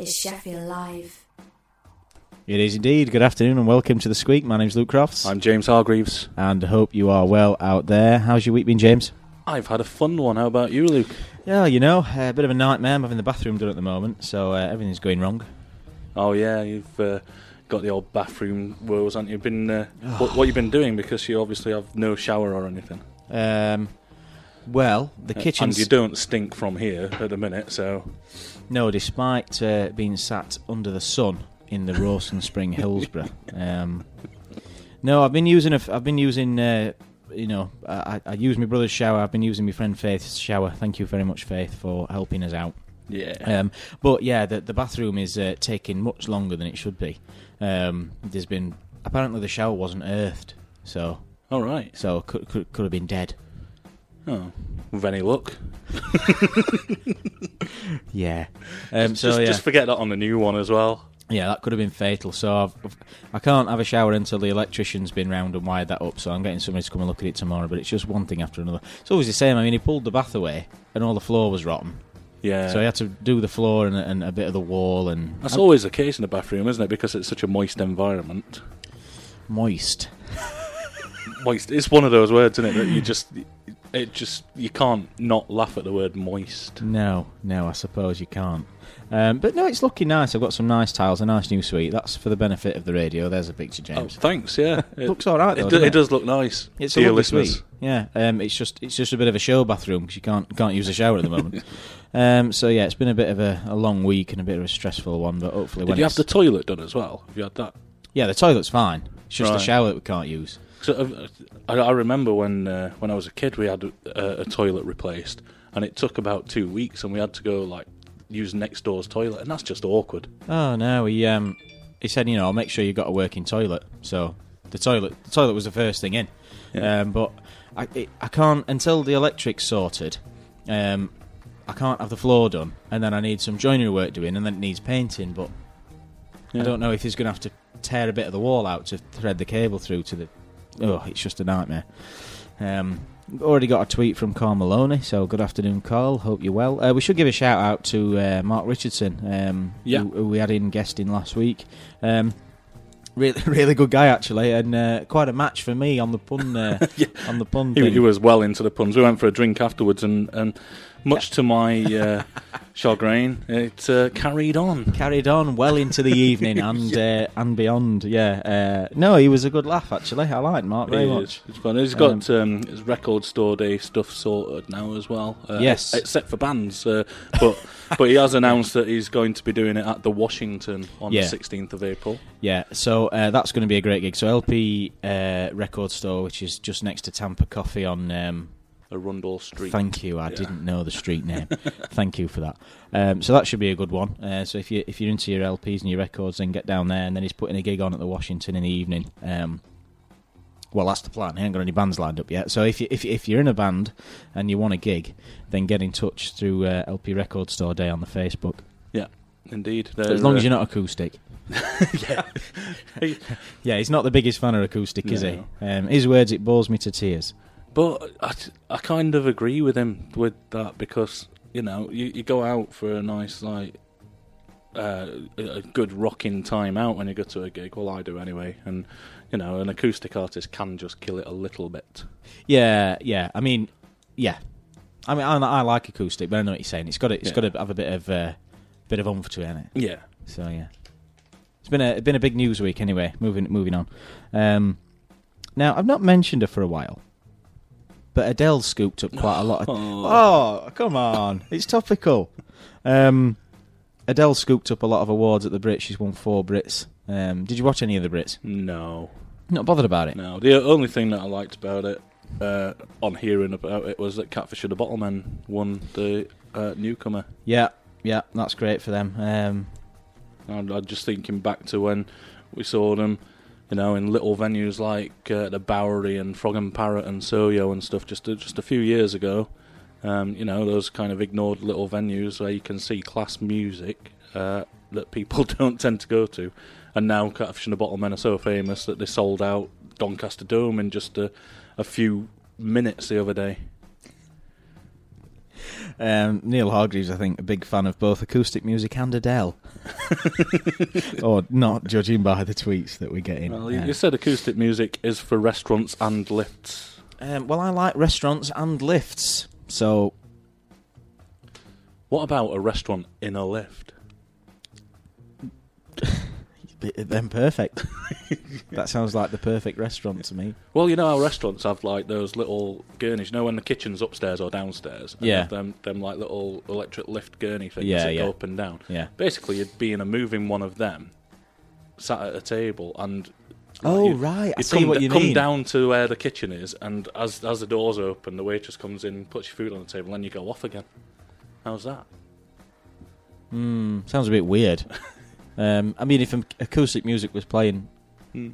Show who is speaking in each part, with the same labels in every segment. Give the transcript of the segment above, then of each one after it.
Speaker 1: is Sheffield Live.
Speaker 2: It is indeed. Good afternoon and welcome to the Sqweek. My name's Luke Crofts.
Speaker 3: I'm James Hargreaves.
Speaker 2: and I hope you are well out there. How's your week been, James?
Speaker 3: I've had a fun one. How about you, Luke?
Speaker 2: Yeah, you know, a bit of a nightmare. I'm having the bathroom done at the moment, so uh, everything's going wrong.
Speaker 3: Oh yeah, you've uh, got the old bathroom woes, haven't you? Been uh, what, what you been doing? Because you obviously have no shower or anything.
Speaker 2: Um, well, the
Speaker 3: Uh,
Speaker 2: kitchen.
Speaker 3: and you don't stink from here at the minute. So
Speaker 2: No, despite uh, being sat under the sun in the Rawson Spring, Hillsborough. Um, no, I've been using. A f- I've been using. Uh, you know, I, I use my brother's shower. I've been using my friend Faith's shower. Thank you very much, Faith, for helping us out.
Speaker 3: yeah,
Speaker 2: Um, but yeah, the, the bathroom is uh, taking much longer than it should be. Um, there's been apparently the shower wasn't earthed, so
Speaker 3: all right.
Speaker 2: so could could, could have been dead.
Speaker 3: Oh, with any luck.
Speaker 2: Yeah. Um, so
Speaker 3: just,
Speaker 2: yeah,
Speaker 3: just forget that on the new one as well.
Speaker 2: yeah, that could have been fatal. So I've, I've- I can't have a shower until the electrician's been round and wired that up. So I'm getting somebody to come and look at it tomorrow. But it's just one thing after another. It's always the same. I mean, he pulled the bath away and all the floor was rotten.
Speaker 3: Yeah,
Speaker 2: So he had to do the floor and, and a bit of the wall and
Speaker 3: that's always the case in a bathroom, isn't it? Because it's such a moist environment.
Speaker 2: moist.
Speaker 3: Moist. It's one of those words, isn't it? That you just, it just, you can't not laugh at the word moist.
Speaker 2: No, no, I suppose you can't. Um, but no, it's looking nice. I've got some nice tiles, a nice new suite. That's for the benefit of the radio. There's a picture, James.
Speaker 3: Oh,
Speaker 2: James.
Speaker 3: thanks. Yeah, it
Speaker 2: Looks all right, though,
Speaker 3: It, do- it
Speaker 2: it?
Speaker 3: does look nice.
Speaker 2: it's a lovely suite. Yeah, um, it's just it's just a bit of a show bathroom because you can't can't use a shower at the moment. um, so yeah, it's been a bit of a, a long week and a bit of a stressful one. But hopefully, when
Speaker 3: Did you have the toilet done as well? Have you had that?
Speaker 2: yeah, the toilet's fine. It's just the shower that we can't use.
Speaker 3: So, uh, I, I remember when uh, when I was a kid, we had a, a toilet replaced, and it took about two weeks, and we had to go like use next door's toilet, and that's just awkward.
Speaker 2: Oh no, he um he said you know I'll make sure you've got a working toilet. So the toilet the toilet was the first thing in.
Speaker 3: Yeah.
Speaker 2: Um, but I it, I can't until the electric's sorted. Um, I can't have the floor done, and then I need some joinery work doing, and then it needs painting. But
Speaker 3: Yeah.
Speaker 2: I don't know if he's going to have to tear a bit of the wall out to thread the cable through to the. Oh, it's just a nightmare. Um, already got a tweet from Carl Maloney, so good afternoon, Carl. Hope you're well. Uh, we should give a shout out to uh, Mark Richardson, um,
Speaker 3: Yeah.
Speaker 2: who, who we had in guesting last week. Um, really, really good guy actually, and uh, quite a match for me on the pun. Uh, On the pun
Speaker 3: He,
Speaker 2: thing.
Speaker 3: he was well into the puns. We went for a drink afterwards, and, and much to my uh, chagrin, it uh, carried on.
Speaker 2: carried on well into the evening and uh, and beyond. Yeah, uh, no, he was a good laugh actually. I liked Mark very
Speaker 3: It
Speaker 2: much.
Speaker 3: It's fun. He's got um, his record store day stuff sorted now as well. Uh,
Speaker 2: Yes.
Speaker 3: except for bands, uh, but but he has announced that he's going to be doing it at the Washington on
Speaker 2: Yeah.
Speaker 3: the 16th of April.
Speaker 2: Yeah, so uh, that's going to be a great gig. So LP uh, Record Store, which is just next to Tamper Coffee on. Um,
Speaker 3: Arundel Street.
Speaker 2: thank you, I
Speaker 3: Yeah.
Speaker 2: didn't know the street name. thank you for that. Um, so that should be a good one. Uh, so if you if you're into your LPs and your records, then get down there. And then he's putting a gig on at the Washington in the evening. Um, well, that's the plan. He ain't got any bands lined up yet. So if you if if you're in a band and you want a gig, then get in touch through uh, LP Record Store Day on the Facebook.
Speaker 3: Yeah, indeed.
Speaker 2: As long as you're not acoustic.
Speaker 3: yeah.
Speaker 2: Yeah, he's not the biggest fan of acoustic, is he? Um, his words, it bores me to tears.
Speaker 3: But I, I kind of agree with him with that because you know you, you go out for a nice like uh, a good rocking time out when you go to a gig. Well, I do anyway, and you know an acoustic artist can just kill it a little bit.
Speaker 2: Yeah, yeah. I mean, yeah. I mean, I, I like acoustic, but I know what you're saying. It's got to, it's
Speaker 3: Yeah.
Speaker 2: got to have a bit of uh, bit of oomph to it, innit?
Speaker 3: Yeah,
Speaker 2: So yeah, it's been a been a big news week anyway. Moving moving on. Um, now I've not mentioned her for a while, but Adele scooped up quite a lot. Of, oh, come on, it's topical. Um, Adele scooped up a lot of awards at the Brits. She's won four Brits. Um, did you watch any of the Brits?
Speaker 3: no,
Speaker 2: Not bothered about it.
Speaker 3: no. The only thing that I liked about it uh, on hearing about it was that Catfish and the Bottlemen won the uh, newcomer.
Speaker 2: Yeah, yeah, that's great for them. Um,
Speaker 3: I'm, I'm just thinking back to when we saw them, you know, in little venues like uh, the Bowery and Frog and Parrot and Soyo and stuff just a, just a few years ago. Um, you know, those kind of ignored little venues where you can see class music uh, that people don't tend to go to. And now Catfish and the Bottlemen are so famous that they sold out Doncaster Dome in just a, a few minutes the other day.
Speaker 2: um, Neil Hargreaves, I think, a big fan of both acoustic music and Adele. or not, judging by the tweets that we get in.
Speaker 3: Well, you,
Speaker 2: Yeah.
Speaker 3: you said acoustic music is for restaurants and lifts.
Speaker 2: Um, well, I like restaurants and lifts, so
Speaker 3: What about a restaurant in a lift?
Speaker 2: Then perfect. that sounds like the perfect restaurant to me.
Speaker 3: Well, you know how restaurants have like those little gurneys. You know when the kitchen's upstairs or downstairs. and
Speaker 2: Yeah.
Speaker 3: Them, them like little electric lift gurney things
Speaker 2: Yeah,
Speaker 3: that
Speaker 2: yeah.
Speaker 3: go up and down.
Speaker 2: Yeah.
Speaker 3: Basically, you'd be in a moving one of them, sat at a table, and
Speaker 2: Oh,
Speaker 3: you-
Speaker 2: right. I
Speaker 3: you
Speaker 2: see
Speaker 3: come,
Speaker 2: what you
Speaker 3: come
Speaker 2: mean.
Speaker 3: down to where the kitchen is, and as as the doors open, the waitress comes in, puts your food on the table, and then you go off again. How's that?
Speaker 2: Hmm, sounds a bit weird. um, I mean, if acoustic music was playing,
Speaker 3: Hmm.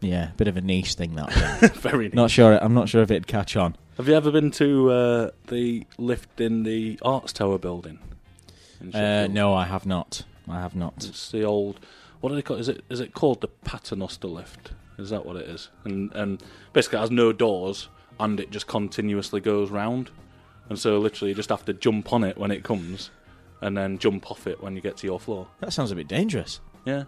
Speaker 2: yeah, bit of a niche thing that.
Speaker 3: Very neat.
Speaker 2: not sure. I'm not sure if it'd catch on.
Speaker 3: Have you ever been to uh, the lift in the Arts Tower building?
Speaker 2: Uh, no, I have not. I have not.
Speaker 3: It's the old. What do they call? Is it? Is it called the Paternoster lift? Is that what it is? And and basically it has no doors, and it just continuously goes round. And so literally you just have to jump on it when it comes, and then jump off it when you get to your floor.
Speaker 2: That sounds a bit dangerous,
Speaker 3: Yeah.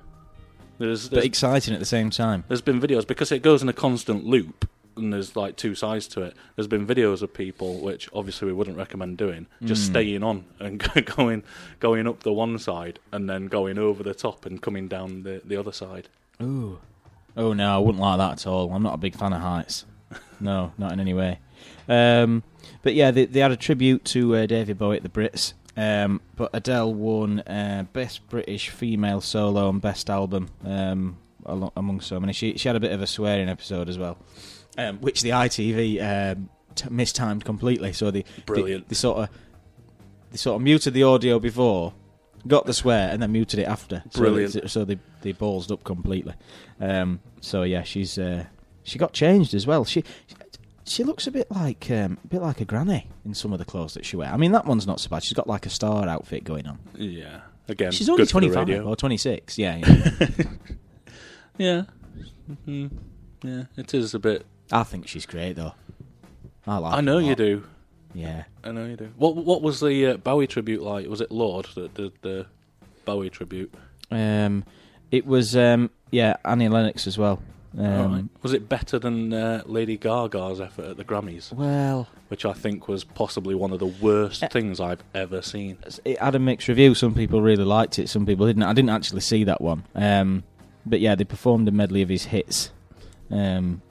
Speaker 3: There's
Speaker 2: but
Speaker 3: there's,
Speaker 2: exciting at the same time.
Speaker 3: there's been videos because it goes in a constant loop. And there's like two sides to it. There's been videos of people, which obviously we wouldn't recommend doing, just staying on and going, going up the one side and then going over the top and coming down the, the other side.
Speaker 2: Ooh. Oh no, I wouldn't like that at all. I'm not a big fan of heights. No, not in any way. Um, but yeah, they, they had a tribute to uh, David Bowie at the Brits. Um, but Adele won uh, Best British Female Solo and Best Album um, among so many. She she had a bit of a swearing episode as well, um, which the ITV um, t- mistimed completely. So they
Speaker 3: Brilliant.
Speaker 2: They, they sort of they sort of muted the audio before, got the swear, and then muted it after. So
Speaker 3: Brilliant.
Speaker 2: they- So they they ballsed up completely. Um, so yeah, she's uh, she got changed as well. She she looks a bit like um, a bit like a granny in some of the clothes that she wears. I mean, that one's not so bad. She's got like a star outfit going on.
Speaker 3: Yeah. Again,
Speaker 2: She's only
Speaker 3: good for the
Speaker 2: twenty five or twenty six. Yeah, yeah.
Speaker 3: Yeah. hmm Yeah, it is a bit.
Speaker 2: I think she's great though. I like.
Speaker 3: I know you do.
Speaker 2: Yeah.
Speaker 3: I know you do. What What was the uh, Bowie tribute like? Was it Lorde that did the Bowie tribute?
Speaker 2: Um, it was um, yeah Annie Lennox as well. Um,
Speaker 3: Alright. Was it better than uh, Lady Gaga's effort at the Grammys,
Speaker 2: Well,
Speaker 3: which I think was possibly one of the worst
Speaker 2: Uh,
Speaker 3: things I've ever seen?
Speaker 2: it had a mixed review. Some people really liked it. Some people didn't. I didn't actually see that one. Um, but yeah, they performed a medley of his hits. Um,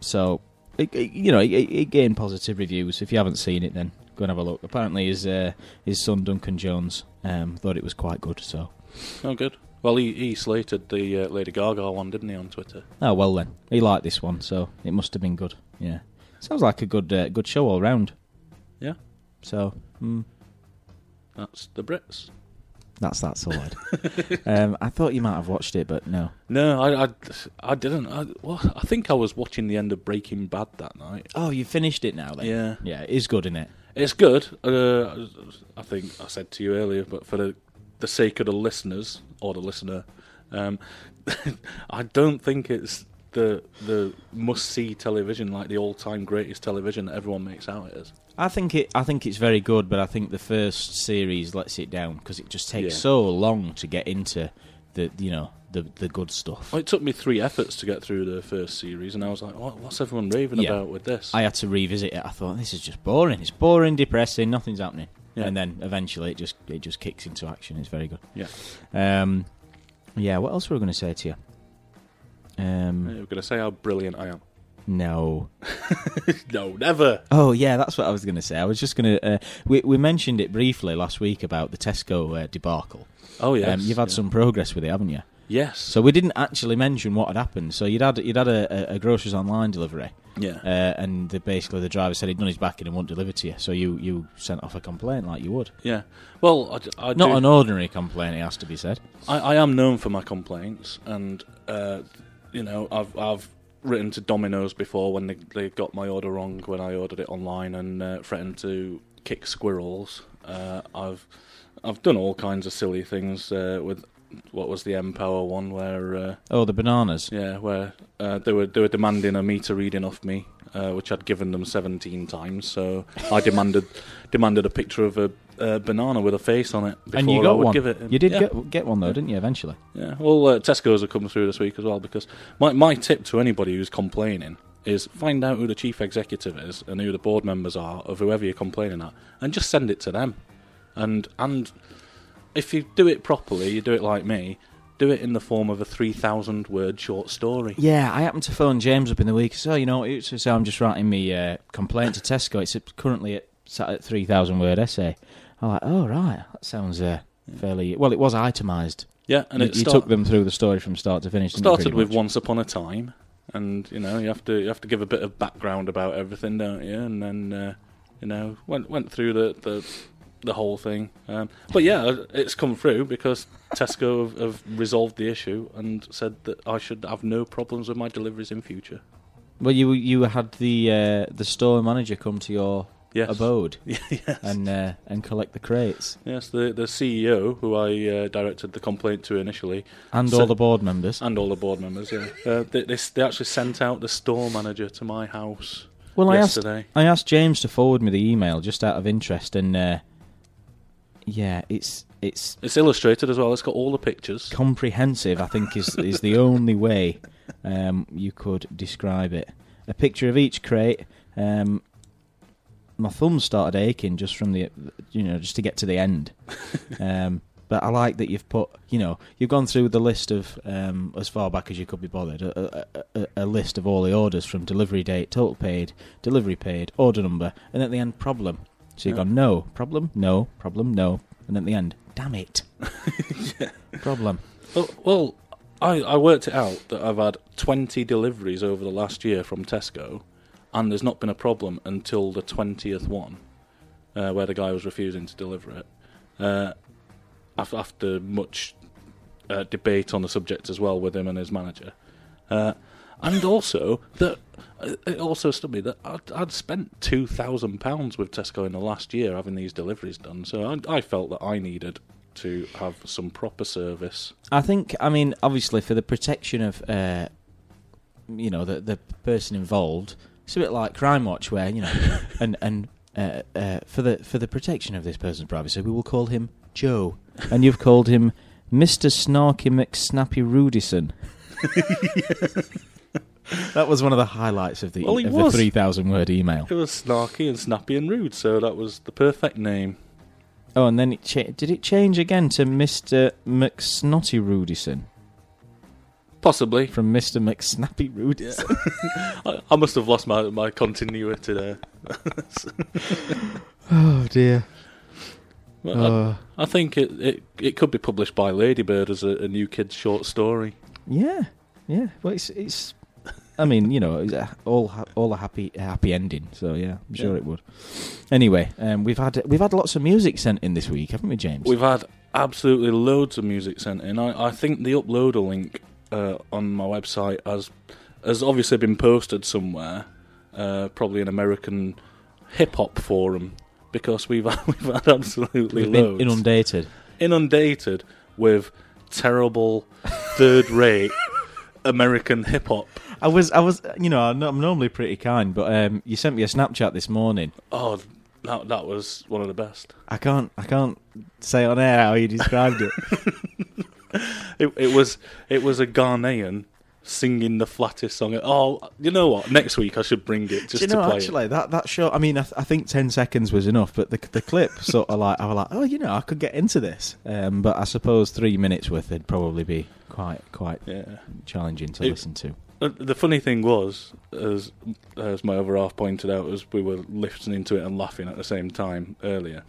Speaker 2: so it, it- you know, it, it gained positive reviews. If you haven't seen it, then go and have a look. Apparently, his uh, his son Duncan Jones um, thought it was quite good. So
Speaker 3: Oh, good. Well, he, he slated the uh, Lady Gaga one, didn't he, on Twitter?
Speaker 2: oh well then, he liked this one, so it must have been good. Yeah, sounds like a good uh, good show all round.
Speaker 3: Yeah.
Speaker 2: So. Mm,
Speaker 3: That's the Brits.
Speaker 2: that's that sorted. um, I thought you might have watched it, but no.
Speaker 3: No, I, I, I didn't. I, well, I think I was watching the end of Breaking Bad that night.
Speaker 2: Oh, you finished it now then?
Speaker 3: Yeah.
Speaker 2: Yeah, it is good, isn't it?
Speaker 3: It's good. Uh, I think I said to you earlier, but for the the sake of the listeners or the listener, um, I don't think it's the the must see television like the all time greatest television that everyone makes out it is.
Speaker 2: I think it. I think it's very good, but I think the first series lets it down because it just takes
Speaker 3: Yeah.
Speaker 2: so long to get into the you know the the good stuff.
Speaker 3: Well, it took me three efforts to get through the first series, and I was like, what, "What's everyone raving
Speaker 2: Yeah.
Speaker 3: about with this?"
Speaker 2: I had to revisit it. I thought this is just boring. It's boring, depressing. Nothing's happening.
Speaker 3: Yeah.
Speaker 2: And then eventually it just it just kicks into action. It's very good.
Speaker 3: yeah,
Speaker 2: Um, yeah. What else were we going to say to you? Um,
Speaker 3: we're going to say how brilliant I am.
Speaker 2: no.
Speaker 3: no, never.
Speaker 2: Oh yeah, that's what I was going to say. I was just going to. Uh, we we mentioned it briefly last week about the Tesco uh, debacle.
Speaker 3: Oh yes,
Speaker 2: um, you've had
Speaker 3: yeah.
Speaker 2: some progress with it, haven't you?
Speaker 3: Yes.
Speaker 2: So we didn't actually mention what had happened. So you'd had you'd had a, a, a groceries online delivery,
Speaker 3: yeah.
Speaker 2: uh, and the, basically the driver said he'd done his backing and won't deliver to you. So you, you sent off a complaint like you would.
Speaker 3: yeah. Well, I, I
Speaker 2: Not
Speaker 3: do-
Speaker 2: an ordinary complaint, it has to be said.
Speaker 3: I, I am known for my complaints, and uh, you know, I've I've written to Domino's before when they they got my order wrong when I ordered it online and uh, threatened to kick squirrels. Uh, I've I've done all kinds of silly things uh, with what was the npower one where uh,
Speaker 2: Oh, the bananas.
Speaker 3: yeah where uh, they were they were demanding a meter reading off me. Uh, which I'd given them 17 times, so I demanded demanded a picture of a, uh banana with a face on it before
Speaker 2: and you
Speaker 3: I
Speaker 2: got
Speaker 3: would
Speaker 2: one.
Speaker 3: give it.
Speaker 2: You did
Speaker 3: Yeah.
Speaker 2: get get one though, didn't you? Eventually.
Speaker 3: Yeah, well, uh, Tesco's have come through this week as well because my my tip to anybody who's complaining is find out who the chief executive is and who the board members are of whoever you're complaining at, and just send it to them. And and if you do it properly, you do it like me. Do it in the form of a three thousand word short story.
Speaker 2: Yeah, I happened to phone James up in the week. So you know, it's so I'm just writing me uh, complaint to Tesco. It's currently at, sat at three thousand word essay. I'm like, oh right, that sounds uh, fairly well. It was itemised.
Speaker 3: Yeah, and
Speaker 2: you,
Speaker 3: it
Speaker 2: you took them through the story from start to finish.
Speaker 3: started with once upon a time, and you know you have to you have to give a bit of background about everything, don't you? And then uh, you know went went through the the, the whole thing. Um, but yeah, it's come through because Tesco have, have resolved the issue and said that I should have no problems with my deliveries in future.
Speaker 2: Well, you you had the uh, the store manager come to your
Speaker 3: Yes.
Speaker 2: abode
Speaker 3: yes.
Speaker 2: and uh, and collect the crates
Speaker 3: Yes, the the CEO who I uh, directed the complaint to initially,
Speaker 2: and all the board members.
Speaker 3: and all the board members, yeah, uh, they, they they actually sent out the store manager to my house
Speaker 2: Well, I asked. I asked James to forward me the email just out of interest, and uh, yeah, it's it's
Speaker 3: It's illustrated as well. It's got all the pictures.
Speaker 2: comprehensive. I think is is the only way um, you could describe it. A picture of each crate. Um, my thumb started aching just from the you know just to get to the end. Um, but I like that you've put you know you've gone through the list of um, as far back as you could be bothered a, a, a, a list of all the orders from delivery date, total paid, delivery paid, order number, and at the end problem. So you've gone no problem, no problem, no, and at the end, damn it, problem.
Speaker 3: Well, well I, I worked it out that I've had 20 deliveries over the last year from Tesco, and there's not been a problem until the 20th one, uh, where the guy was refusing to deliver it. Uh, af- after much uh, debate on the subject as well with him and his manager. Uh, and also, that uh, it also struck me that I'd, I'd spent £2,000 with Tesco in the last year having these deliveries done, so I, I felt that I needed to have some proper service.
Speaker 2: I think, I mean, obviously for the protection of, uh, you know, the the person involved, it's a bit like Crime Watch, where you know, and and uh, uh, for the for the protection of this person's privacy, we will call him Joe, and you've called him Mister Snarky McSnappy Rudison. that was one of the highlights of the
Speaker 3: Well,
Speaker 2: of
Speaker 3: was.
Speaker 2: the three thousand word email.
Speaker 3: It was snarky and snappy and rude, so that was the perfect name.
Speaker 2: Oh, and then it cha- did it change again to Mister McSnotty Rudison
Speaker 3: Possibly.
Speaker 2: from Mister McSnappy Rudison?
Speaker 3: I, I must have lost my, my continuity there.
Speaker 2: Oh dear.
Speaker 3: Well,
Speaker 2: Uh,
Speaker 3: I, I think it, it it could be published by Ladybird as a, a new kid's short story.
Speaker 2: yeah, yeah. Well, it's it's. I mean, you know, a- all all a happy happy ending. So yeah, I'm sure
Speaker 3: Yeah.
Speaker 2: it would. Anyway, um, we've had we've had lots of music sent in this week, haven't we, James?
Speaker 3: We've had absolutely loads of music sent in. I, I think the uploader link uh, on my website has has obviously been posted somewhere, uh, probably an American hip hop forum, because we've we've had absolutely
Speaker 2: We've
Speaker 3: loads
Speaker 2: inundated.
Speaker 3: inundated with terrible third rate American hip hop.
Speaker 2: I was I was you know I'm normally pretty kind, but um, you sent me a Snapchat this morning.
Speaker 3: Oh, that that was one of the best.
Speaker 2: I can't I can't say on air how you described it.
Speaker 3: It, it was it was a Ghanaian singing the flattest song. Oh, you know what? Next week I should bring it just
Speaker 2: you know
Speaker 3: to play.
Speaker 2: actually that that show? I mean, I, th- I think ten seconds was enough, but the the clip sort of like I was like, oh, you know, I could get into this. Um, but I suppose three minutes worth would probably be quite quite.
Speaker 3: Yeah.
Speaker 2: challenging to
Speaker 3: It-
Speaker 2: listen to.
Speaker 3: Uh, The funny thing was, as as my other half pointed out, as we were listening to it and laughing at the same time earlier.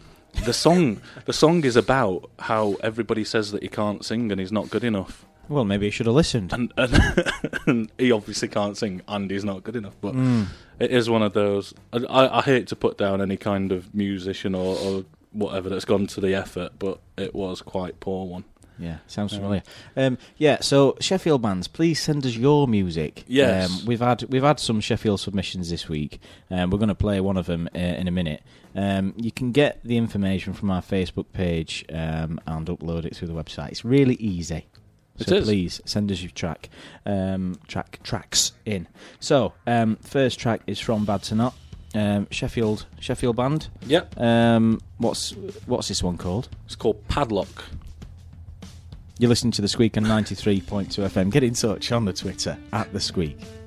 Speaker 3: The song, the song is about how everybody says that he can't sing and he's not good enough,
Speaker 2: Well, maybe he should have listened.
Speaker 3: and, and, and he obviously can't sing, and he's not good enough. But it is one of those. I, I, I hate to put down any kind of musician or, or whatever that's gone to the effort, but it was quite poor one.
Speaker 2: Yeah, sounds familiar. Um, yeah, so Sheffield bands, please send us your music.
Speaker 3: Yes.
Speaker 2: um, we've had we've had some Sheffield submissions this week. Um, we're going to play one of them uh, in a minute. Um, you can get the information from our Facebook page um, and upload it through the website. It's really easy.
Speaker 3: It
Speaker 2: So
Speaker 3: is.
Speaker 2: please send us your track, um, track tracks in. So um, first track is from Bad to Not, um, Sheffield Sheffield band.
Speaker 3: Yep,
Speaker 2: Um, what's what's this one called?
Speaker 3: it's called Padlock.
Speaker 2: You're listening to the Sqweek on 93.2 FM. Get in touch on the Twitter at the
Speaker 1: Sqweek.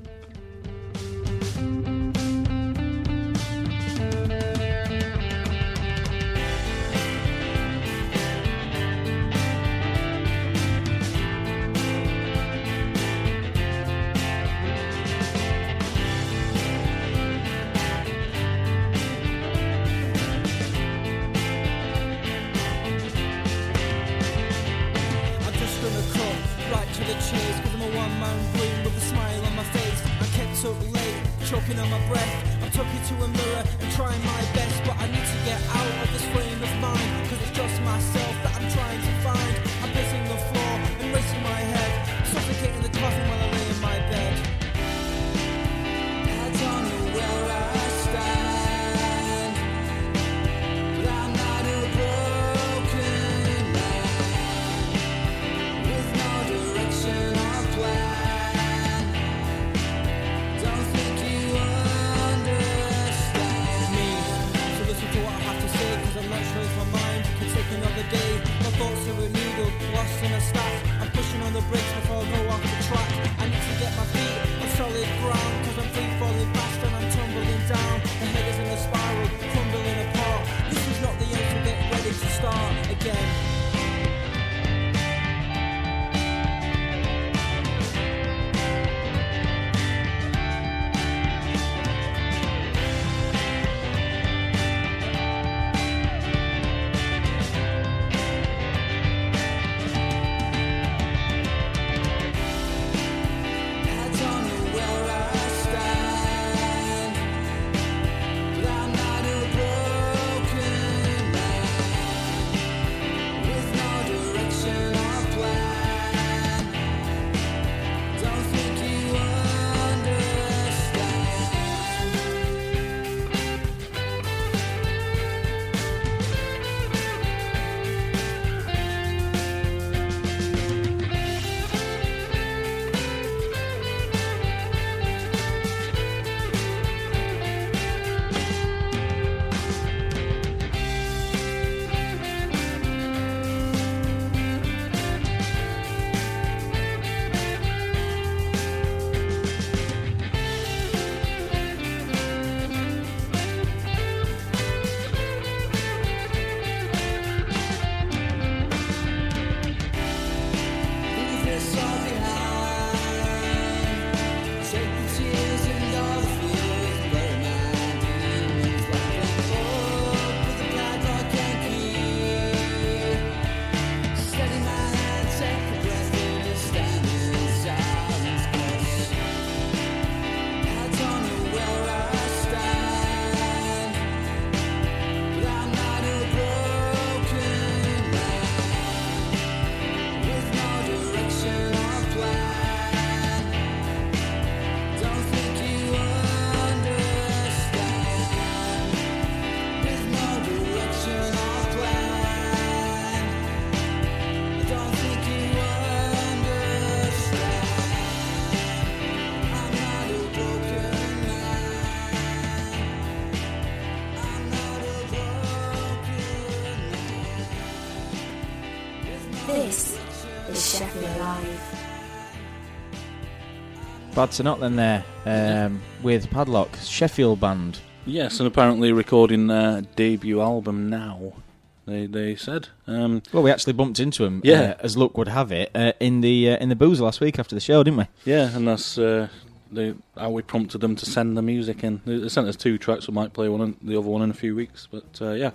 Speaker 2: Bad to Not then there um, with Padlock, Sheffield band.
Speaker 3: Yes, and apparently recording their debut album now. They they said. Um,
Speaker 2: Well, we actually bumped into them.
Speaker 3: Yeah.
Speaker 2: uh, as luck would have it, uh, in the uh, in the booze last week after the show, didn't we?
Speaker 3: yeah, and that's uh, they, how we prompted them to send the music in. They sent us two tracks. We might play one, and the other one in a few weeks. But uh, yeah,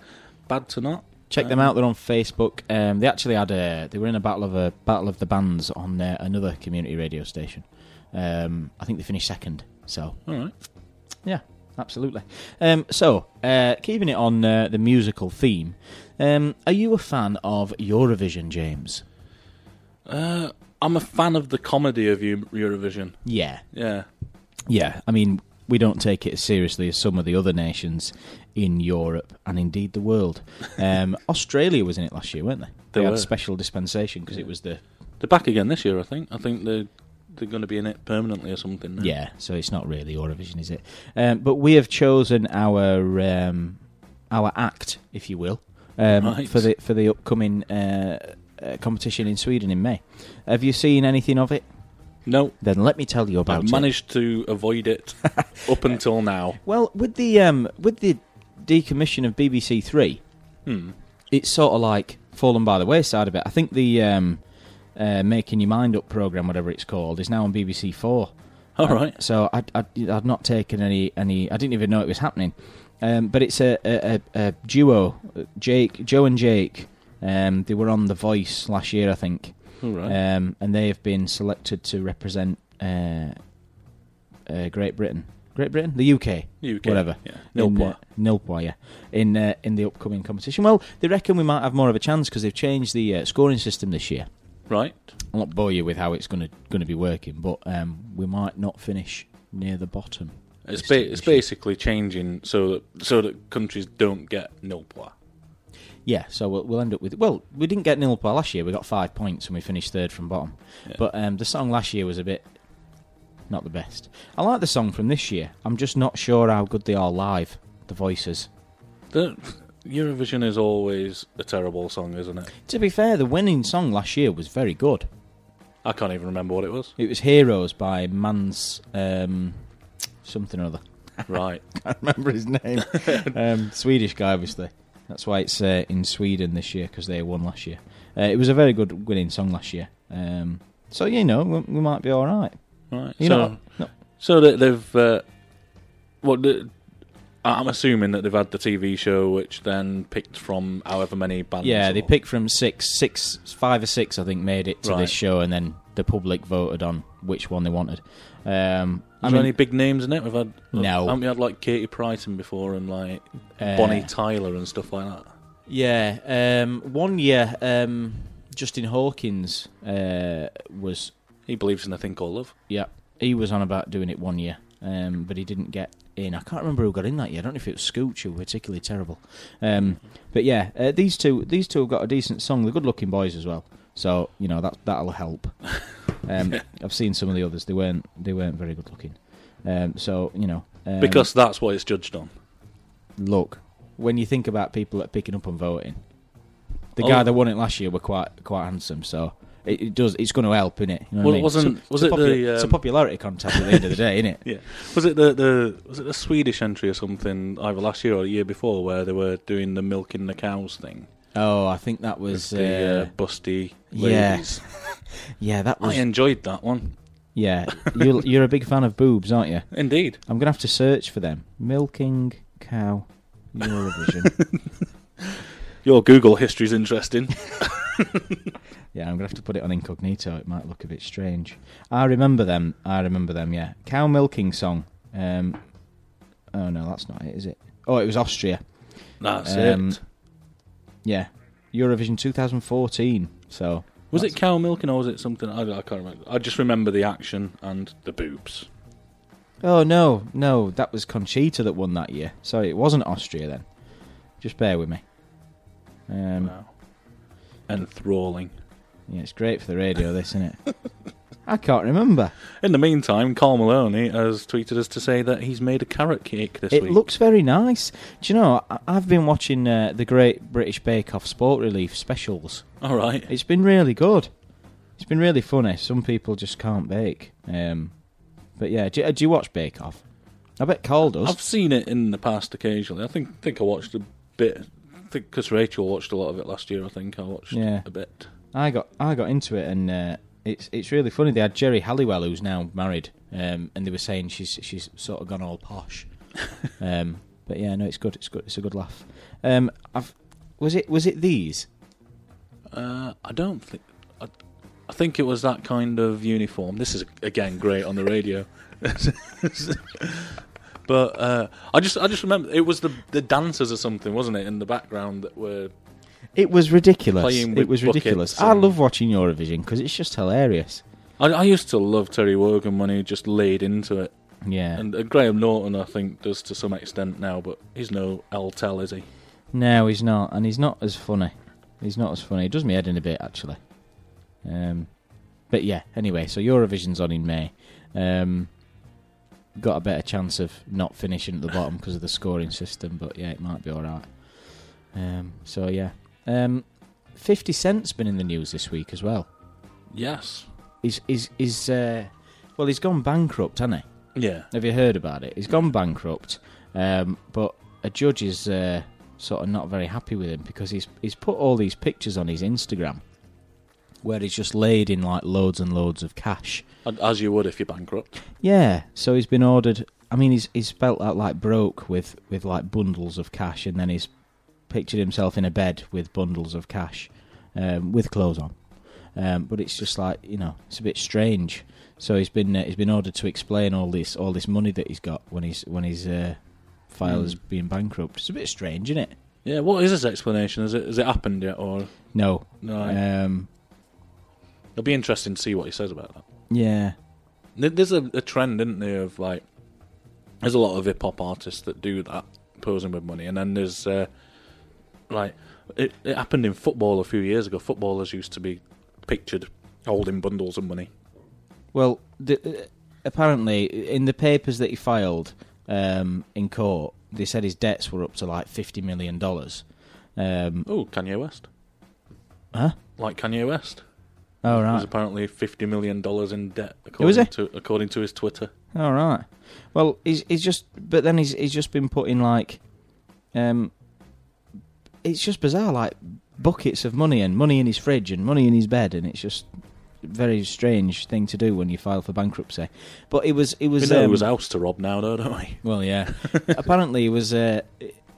Speaker 3: bad to not.
Speaker 2: Check them
Speaker 3: Um,
Speaker 2: out. They're on Facebook. Um, they actually had a. They were in a battle of a battle of the bands on uh, another community radio station. Um, I think they finished second. So
Speaker 3: All right.
Speaker 2: yeah, absolutely. Um, so uh, keeping it on uh, the musical theme, um, are you a fan of Eurovision, James?
Speaker 3: Uh, I'm a fan of the comedy of Eu- Eurovision.
Speaker 2: Yeah,
Speaker 3: Yeah.
Speaker 2: yeah. I mean, we don't take it as seriously as some of the other nations in Europe and indeed the world. Um, Australia was in it last year, weren't they?
Speaker 3: They
Speaker 2: had
Speaker 3: were.
Speaker 2: special dispensation because it was the
Speaker 3: They're back again this year, I think. I think they're, they're going to be in it permanently or something. now.
Speaker 2: Yeah, so it's not really Eurovision, is it? Um, but we have chosen our um, our act, if you will, um,
Speaker 3: Right.
Speaker 2: for the for the upcoming uh, uh, competition in Sweden in May. Have you seen anything of it?
Speaker 3: No,
Speaker 2: Then let me tell you about
Speaker 3: I've
Speaker 2: it.
Speaker 3: managed to avoid it up until now.
Speaker 2: Well, with the um, with the decommission of BBC Three,
Speaker 3: Hmm.
Speaker 2: it's sort of like fallen by the wayside a bit. I think the um, uh, Making Your Mind Up program, whatever it's called, is now on BBC Four.
Speaker 3: All right.
Speaker 2: So I'd, I'd, I'd not taken any, any. I didn't even know it was happening. Um, but it's a, a, a, duo, Jake, Joe and Jake. Um, they were on The Voice last year, I think,
Speaker 3: All right.
Speaker 2: um, and they have been selected to represent uh, uh, Great Britain. Great Britain, the UK,
Speaker 3: UK.
Speaker 2: whatever.
Speaker 3: Yeah. Nilpois.
Speaker 2: uh, yeah. In uh, in the upcoming competition. Well, they reckon we might have more of a chance because they've changed the uh, scoring system this year.
Speaker 3: Right.
Speaker 2: I'll not bore you with how it's going to going to be working, but um, we might not finish near the bottom.
Speaker 3: It's, ba- it's basically changing so that so that countries don't get nilpois.
Speaker 2: Yeah, so we'll, we'll end up with. Well, we didn't get nil last year. We got five points and we finished third from bottom.
Speaker 3: Yeah.
Speaker 2: But um, the song last year was a bit not the best. I like the song from this year. I'm just not sure how good they are live. The voices.
Speaker 3: The, Eurovision is always a terrible song, isn't it?
Speaker 2: To be fair, the winning song last year was very good.
Speaker 3: I can't even remember what it was.
Speaker 2: It was "Heroes" by Mans um, something or other.
Speaker 3: right.
Speaker 2: I remember his name. um, Swedish guy, obviously. That's why it's uh, in Sweden this year because they won last year. Uh, it was a very good winning song last year. Um, so you know we, we might be all right.
Speaker 3: Right.
Speaker 2: You
Speaker 3: so,
Speaker 2: know, no,
Speaker 3: so they've uh, what the, I'm assuming that they've had the TV show, which then picked from however many bands.
Speaker 2: yeah, they
Speaker 3: or-
Speaker 2: picked from six, six, five or six, I think, made it to
Speaker 3: Right.
Speaker 2: this show, and then the public voted on which one they wanted. Um, I
Speaker 3: Is there
Speaker 2: mean,
Speaker 3: any big names in it? We've had
Speaker 2: No.
Speaker 3: Haven't we had like Katie Price before and like
Speaker 2: uh,
Speaker 3: Bonnie Tyler and stuff like that?
Speaker 2: Yeah, um, one year um, Justin Hawkins uh, was
Speaker 3: He believes in a thing called love.
Speaker 2: Yeah, he was on about doing it one year, um, but he didn't get in. I can't remember who got in that year. I don't know if it was Scooch who were particularly terrible. Um, but yeah, uh, these two these two have got a decent song. They're good-looking boys as well, so you know that that'll help. Um, I've seen some of the others; they weren't they weren't very good-looking. Um, so you know, um,
Speaker 3: Because that's what it's judged on.
Speaker 2: look, when you think about people that are picking up and voting, the
Speaker 3: Oh.
Speaker 2: guy that won it last year were quite quite handsome. So. It, it does. It's going to help, innit? You know what
Speaker 3: Well,
Speaker 2: I mean?
Speaker 3: wasn't-
Speaker 2: It's
Speaker 3: was
Speaker 2: it's a
Speaker 3: it the,
Speaker 2: popu- It's a
Speaker 3: um,
Speaker 2: popularity contest at the end of the day, innit?
Speaker 3: Yeah. Was it the, the was it the Swedish entry or something either last year or the year before where they were doing the milking the cows thing?
Speaker 2: Oh, I think that was
Speaker 3: with the
Speaker 2: uh,
Speaker 3: uh, busty
Speaker 2: yeah.
Speaker 3: ladies.
Speaker 2: yeah, that
Speaker 3: I enjoyed that one.
Speaker 2: yeah. You're you're a big fan of boobs, aren't you?
Speaker 3: Indeed.
Speaker 2: I'm gonna have to search for them. Milking cow Eurovision.
Speaker 3: Your Google history's interesting.
Speaker 2: Yeah, I'm gonna have to put it on incognito. It might look a bit strange. I remember them. I remember them. Yeah, cow milking song. Um, oh no, that's not it, is it? Oh, it was Austria.
Speaker 3: That's
Speaker 2: Um,
Speaker 3: it.
Speaker 2: Yeah, Eurovision 2014. So
Speaker 3: Was it cow milking or was it something? I, I can't remember. I just remember the action and the boobs.
Speaker 2: Oh no, no, that was Conchita that won that year. Sorry, it wasn't Austria then. Just bear with me. Um,
Speaker 3: wow. Enthralling.
Speaker 2: Yeah, it's great for the radio, this, isn't it? I can't remember.
Speaker 3: In the meantime, Carl Maloney has tweeted us to say that he's made a carrot cake this
Speaker 2: It
Speaker 3: week.
Speaker 2: It looks very nice. Do you know? I- I've been watching uh, the Great British Bake Off Sport Relief specials.
Speaker 3: all right.
Speaker 2: It's been really good. It's been really funny. Some people just can't bake. Um, but yeah, do, you- do you watch Bake Off? I bet Carl does.
Speaker 3: I've seen it in the past occasionally. I think think I watched a bit. I think because Rachel watched a lot of it last year. I think I watched
Speaker 2: Yeah.
Speaker 3: a bit.
Speaker 2: I got I got into it, and uh, it's it's really funny. They had Geri Halliwell, who's now married, um, and they were saying she's she's sort of gone all posh. um, but yeah, no, it's good. It's good. It's a good laugh. Um, I've Was it was it these?
Speaker 3: Uh, I don't think. I, I think it was that kind of uniform. This is again great on the radio. but uh, I just I just remember it was the the dancers or something, wasn't it, in the background that were
Speaker 2: It was ridiculous. It was ridiculous. I love watching Eurovision because it's just hilarious.
Speaker 3: I, I used to love Terry Wogan when he just laid into it,
Speaker 2: Yeah.
Speaker 3: and uh, Graham Norton I think does to some extent now, but he's no El Tel, is he?
Speaker 2: No, he's not, and he's not as funny. He's not as funny. He does me head in a bit, actually. Um, but yeah. Anyway, so Eurovision's on in May. Um, got a better chance of not finishing at the bottom because of the scoring system, but yeah, it might be all right. Um, so yeah, um, Fifty Cent's been in the news this week as well.
Speaker 3: Yes.
Speaker 2: He's he's, he's uh, well, he's gone bankrupt, hasn't he?
Speaker 3: Yeah.
Speaker 2: Have you heard about it? He's gone bankrupt, um, but a judge is uh, sort of not very happy with him because he's he's put all these pictures on his Instagram where he's just laid in like loads and loads of cash.
Speaker 3: As you would if you're bankrupt.
Speaker 2: Yeah, so he's been ordered. I mean, he's he's spelt out like broke with with like bundles of cash, and then he's pictured himself in a bed with bundles of cash, um, with clothes on. Um, but it's just like you know, it's a bit strange. So he's been uh, he's been ordered to explain all this all this money that he's got when he's when he's uh, filed as being bankrupt. It's a bit strange, isn't it?
Speaker 3: Yeah. What is his explanation? Has it has it happened yet, or
Speaker 2: No.
Speaker 3: no?
Speaker 2: Um,
Speaker 3: It'll be interesting to see what he says about that.
Speaker 2: yeah.
Speaker 3: There- There's a, a trend, isn't there, of like there's a lot of hip hop artists that do that, posing with money, and then there's uh, like it, it happened in football a few years ago. Footballers used to be pictured holding bundles of money.
Speaker 2: Well, the, uh, apparently, in the papers that he filed um, in court, they said his debts were up to like fifty million dollars. Um,
Speaker 3: Oh, Kanye West,
Speaker 2: huh?
Speaker 3: like Kanye West,
Speaker 2: Oh
Speaker 3: was
Speaker 2: right.
Speaker 3: apparently fifty million dollars in debt according to according to his Twitter.
Speaker 2: All right. Well, he's he's just, but then he's he's just been put in like, um, it's just bizarre, like buckets of money and money in his fridge and money in his bed, and it's just a very strange thing to do when you file for bankruptcy. But it was it
Speaker 3: We
Speaker 2: was
Speaker 3: know
Speaker 2: um,
Speaker 3: whose house to rob now, though, don't we?
Speaker 2: Well, yeah. Apparently, it was uh,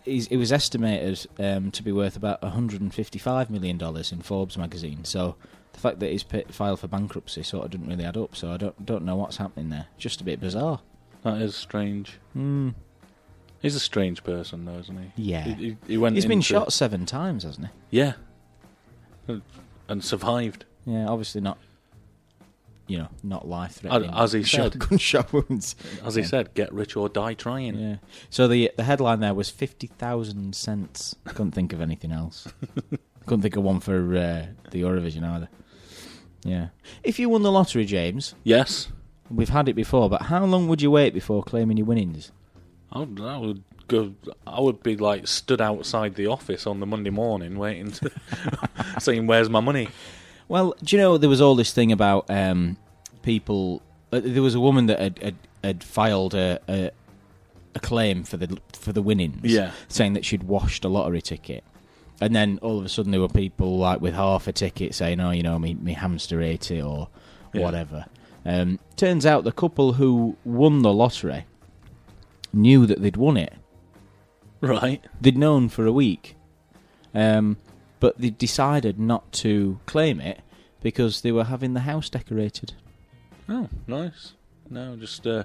Speaker 2: it was estimated um, to be worth about 155 million dollars in Forbes magazine. So the fact that he's filed for bankruptcy sort of didn't really add up. So I don't don't know what's happening there. Just a bit bizarre.
Speaker 3: That is strange.
Speaker 2: Hmm.
Speaker 3: He's a strange person, though, isn't he?
Speaker 2: Yeah.
Speaker 3: He, he, he went
Speaker 2: He's been
Speaker 3: into-
Speaker 2: shot seven times, hasn't he?
Speaker 3: Yeah. And survived.
Speaker 2: Yeah, obviously not. You know, not life threatening.
Speaker 3: As he said.
Speaker 2: gunshot wounds.
Speaker 3: As he
Speaker 2: Yeah.
Speaker 3: said, get rich or die trying.
Speaker 2: Yeah. So the the headline there was fifty thousand cents. Couldn't think of anything else. Couldn't think of one for uh, the Eurovision either. Yeah. If you won the lottery, James,
Speaker 3: Yes.
Speaker 2: we've had it before, but how long would you wait before claiming your winnings?
Speaker 3: I would, I would go. I would be like stood outside the office on the Monday morning, waiting to saying, "Where's my money?"
Speaker 2: Well, do you know there was all this thing about um, people? Uh, there was a woman that had had, had filed a, a a claim for the for the winnings,
Speaker 3: Yeah.
Speaker 2: saying that she'd washed a lottery ticket, and then all of a sudden there were people like with half a ticket saying, "Oh, you know, me me hamster ate it" or
Speaker 3: Yeah.
Speaker 2: whatever. Um, turns out the couple who won the lottery knew that they'd won it.
Speaker 3: Right.
Speaker 2: They'd known for a week, um, but they decided not to claim it because they were having the house decorated.
Speaker 3: Oh, nice. No, just uh,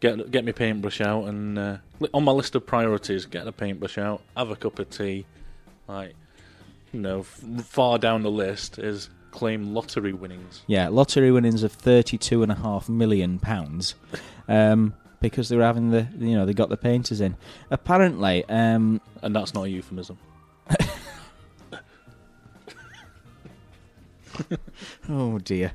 Speaker 3: get get my paintbrush out and uh, on my list of priorities, get the paintbrush out, have a cup of tea. Like, you know, f- far down the list is claim lottery winnings.
Speaker 2: Yeah, lottery winnings of thirty-two and a half million pounds, um, because they were having the, you know, they got the painters in. Apparently, um,
Speaker 3: And that's not a euphemism.
Speaker 2: oh dear.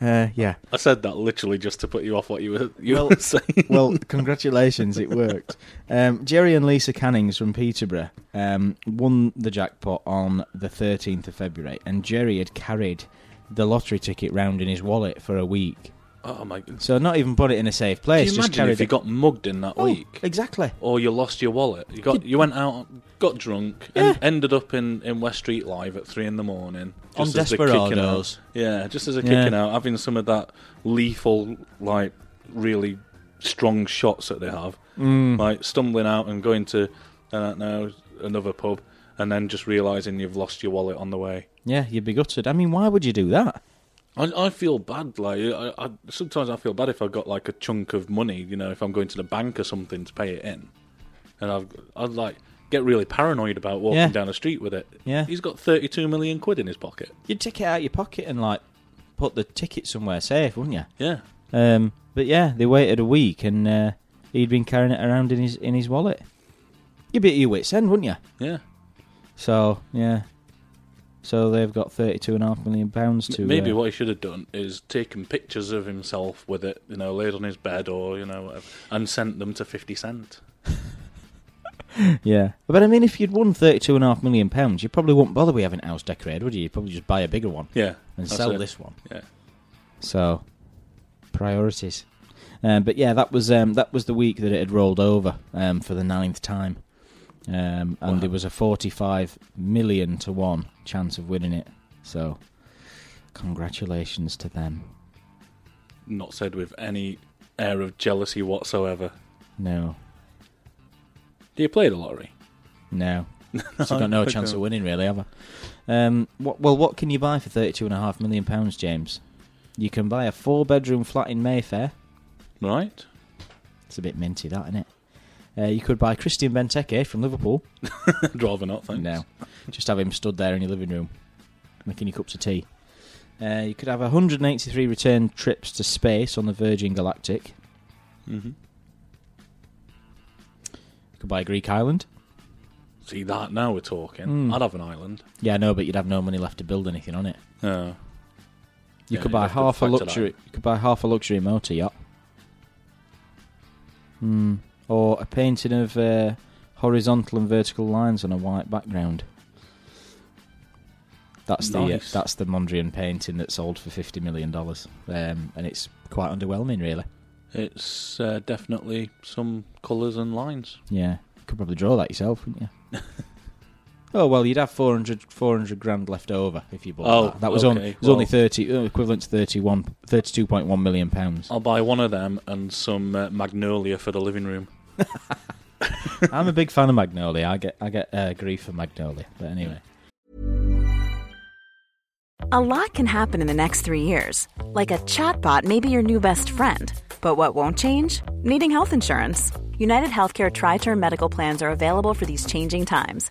Speaker 2: Uh, yeah.
Speaker 3: I said that literally just to put you off what you were you
Speaker 2: Well-
Speaker 3: were saying.
Speaker 2: Well, congratulations, it worked. Um, Jerry and Lisa Cannings from Peterborough um, won the jackpot on the 13th of February, and Jerry had carried the lottery ticket round in his wallet for a week.
Speaker 3: Oh my! Can
Speaker 2: So not even put it in a safe place.
Speaker 3: you
Speaker 2: just
Speaker 3: imagine
Speaker 2: carried
Speaker 3: if you
Speaker 2: it.
Speaker 3: got mugged in that
Speaker 2: Oh,
Speaker 3: week,
Speaker 2: exactly.
Speaker 3: or you lost your wallet? You got you went out, got drunk,
Speaker 2: Yeah.
Speaker 3: and ended up in, in West Street Live at three in the morning
Speaker 2: On
Speaker 3: just as they're kicking out.
Speaker 2: Desperados.
Speaker 3: Yeah, just as a
Speaker 2: Yeah.
Speaker 3: kicking out, having some of that lethal, like really strong shots that they have,
Speaker 2: Mm.
Speaker 3: like stumbling out and going to I don't know, another pub, and then just realizing you've lost your wallet on the way.
Speaker 2: Yeah, you'd be gutted. I mean, why would you do that?
Speaker 3: I, I feel bad. Like I, I, sometimes I feel bad if I've got like a chunk of money. You know, if I'm going to the bank or something to pay it in, and I've I'd like get really paranoid about walking
Speaker 2: Yeah.
Speaker 3: down the street with it.
Speaker 2: Yeah.
Speaker 3: he's got 32 million quid in his pocket.
Speaker 2: You'd take it out of your pocket and like put the ticket somewhere safe, wouldn't you?
Speaker 3: Yeah,
Speaker 2: Um, but yeah, they waited a week and uh, he'd been carrying it around in his in his wallet. You'd be at your wits' end, wouldn't you?
Speaker 3: yeah.
Speaker 2: So yeah, so they've got thirty-two and a half million pounds to
Speaker 3: Maybe
Speaker 2: uh,
Speaker 3: what he should have done is taken pictures of himself with it, you know, laid on his bed or you know, whatever, and sent them to Fifty Cent.
Speaker 2: Yeah, but I mean, if you'd won thirty-two and a half million pounds, you probably wouldn't bother with having a house decorated, would you? You'd probably just buy a bigger one
Speaker 3: Yeah,
Speaker 2: and sell
Speaker 3: it.
Speaker 2: this one.
Speaker 3: Yeah,
Speaker 2: So priorities. Um, but yeah, that was um, that was the week that it had rolled over um, for the ninth time, um, and
Speaker 3: Wow.
Speaker 2: there was a forty-five million to one chance of winning it. So congratulations to them.
Speaker 3: not said with any air of jealousy whatsoever.
Speaker 2: No,
Speaker 3: Do you play the lottery?
Speaker 2: no, so I've got no chance of winning really, have I? Um, what, well, what can you buy for thirty-two and a half million pounds, James? You can buy a four-bedroom flat in Mayfair.
Speaker 3: Right.
Speaker 2: It's a bit minty, that, isn't it? Uh, you could buy Christian Benteke from Liverpool.
Speaker 3: I'd rather not, thanks.
Speaker 2: No, just have him stood there in your living room, making you cups of tea. Uh, you could have 183 return trips to space on the Virgin Galactic.
Speaker 3: hmm
Speaker 2: You could buy a Greek island.
Speaker 3: See that now we're talking.
Speaker 2: Mm.
Speaker 3: I'd have an island.
Speaker 2: Yeah, no, but you'd have no money left to build anything on it.
Speaker 3: Oh.
Speaker 2: You
Speaker 3: Yeah,
Speaker 2: could buy half a luxury. You could buy half a luxury motor yacht. Hmm. Or a painting of uh, horizontal and vertical lines on a white background. That's the uh,
Speaker 3: Nice.
Speaker 2: that's the Mondrian painting that sold for fifty million dollars, um, and it's quite underwhelming, really.
Speaker 3: It's uh, definitely some colours and lines.
Speaker 2: Yeah, you could probably draw that yourself, wouldn't you? oh well, you'd have 400, 400 grand left over if you bought
Speaker 3: Oh,
Speaker 2: that. That was,
Speaker 3: okay,
Speaker 2: it was only
Speaker 3: well-
Speaker 2: thirty, uh, equivalent to 31, 32.1 million pounds.
Speaker 3: I'll buy one of them and some uh, magnolia for the living room.
Speaker 2: I'm a big fan of Magnolia. I get I get uh, grief for Magnolia, but anyway.
Speaker 4: A lot can happen in the next three years. Like a chatbot may be your new best friend. But what won't change? Needing health insurance. United Healthcare Tri Term Medical Plans are available for these changing times.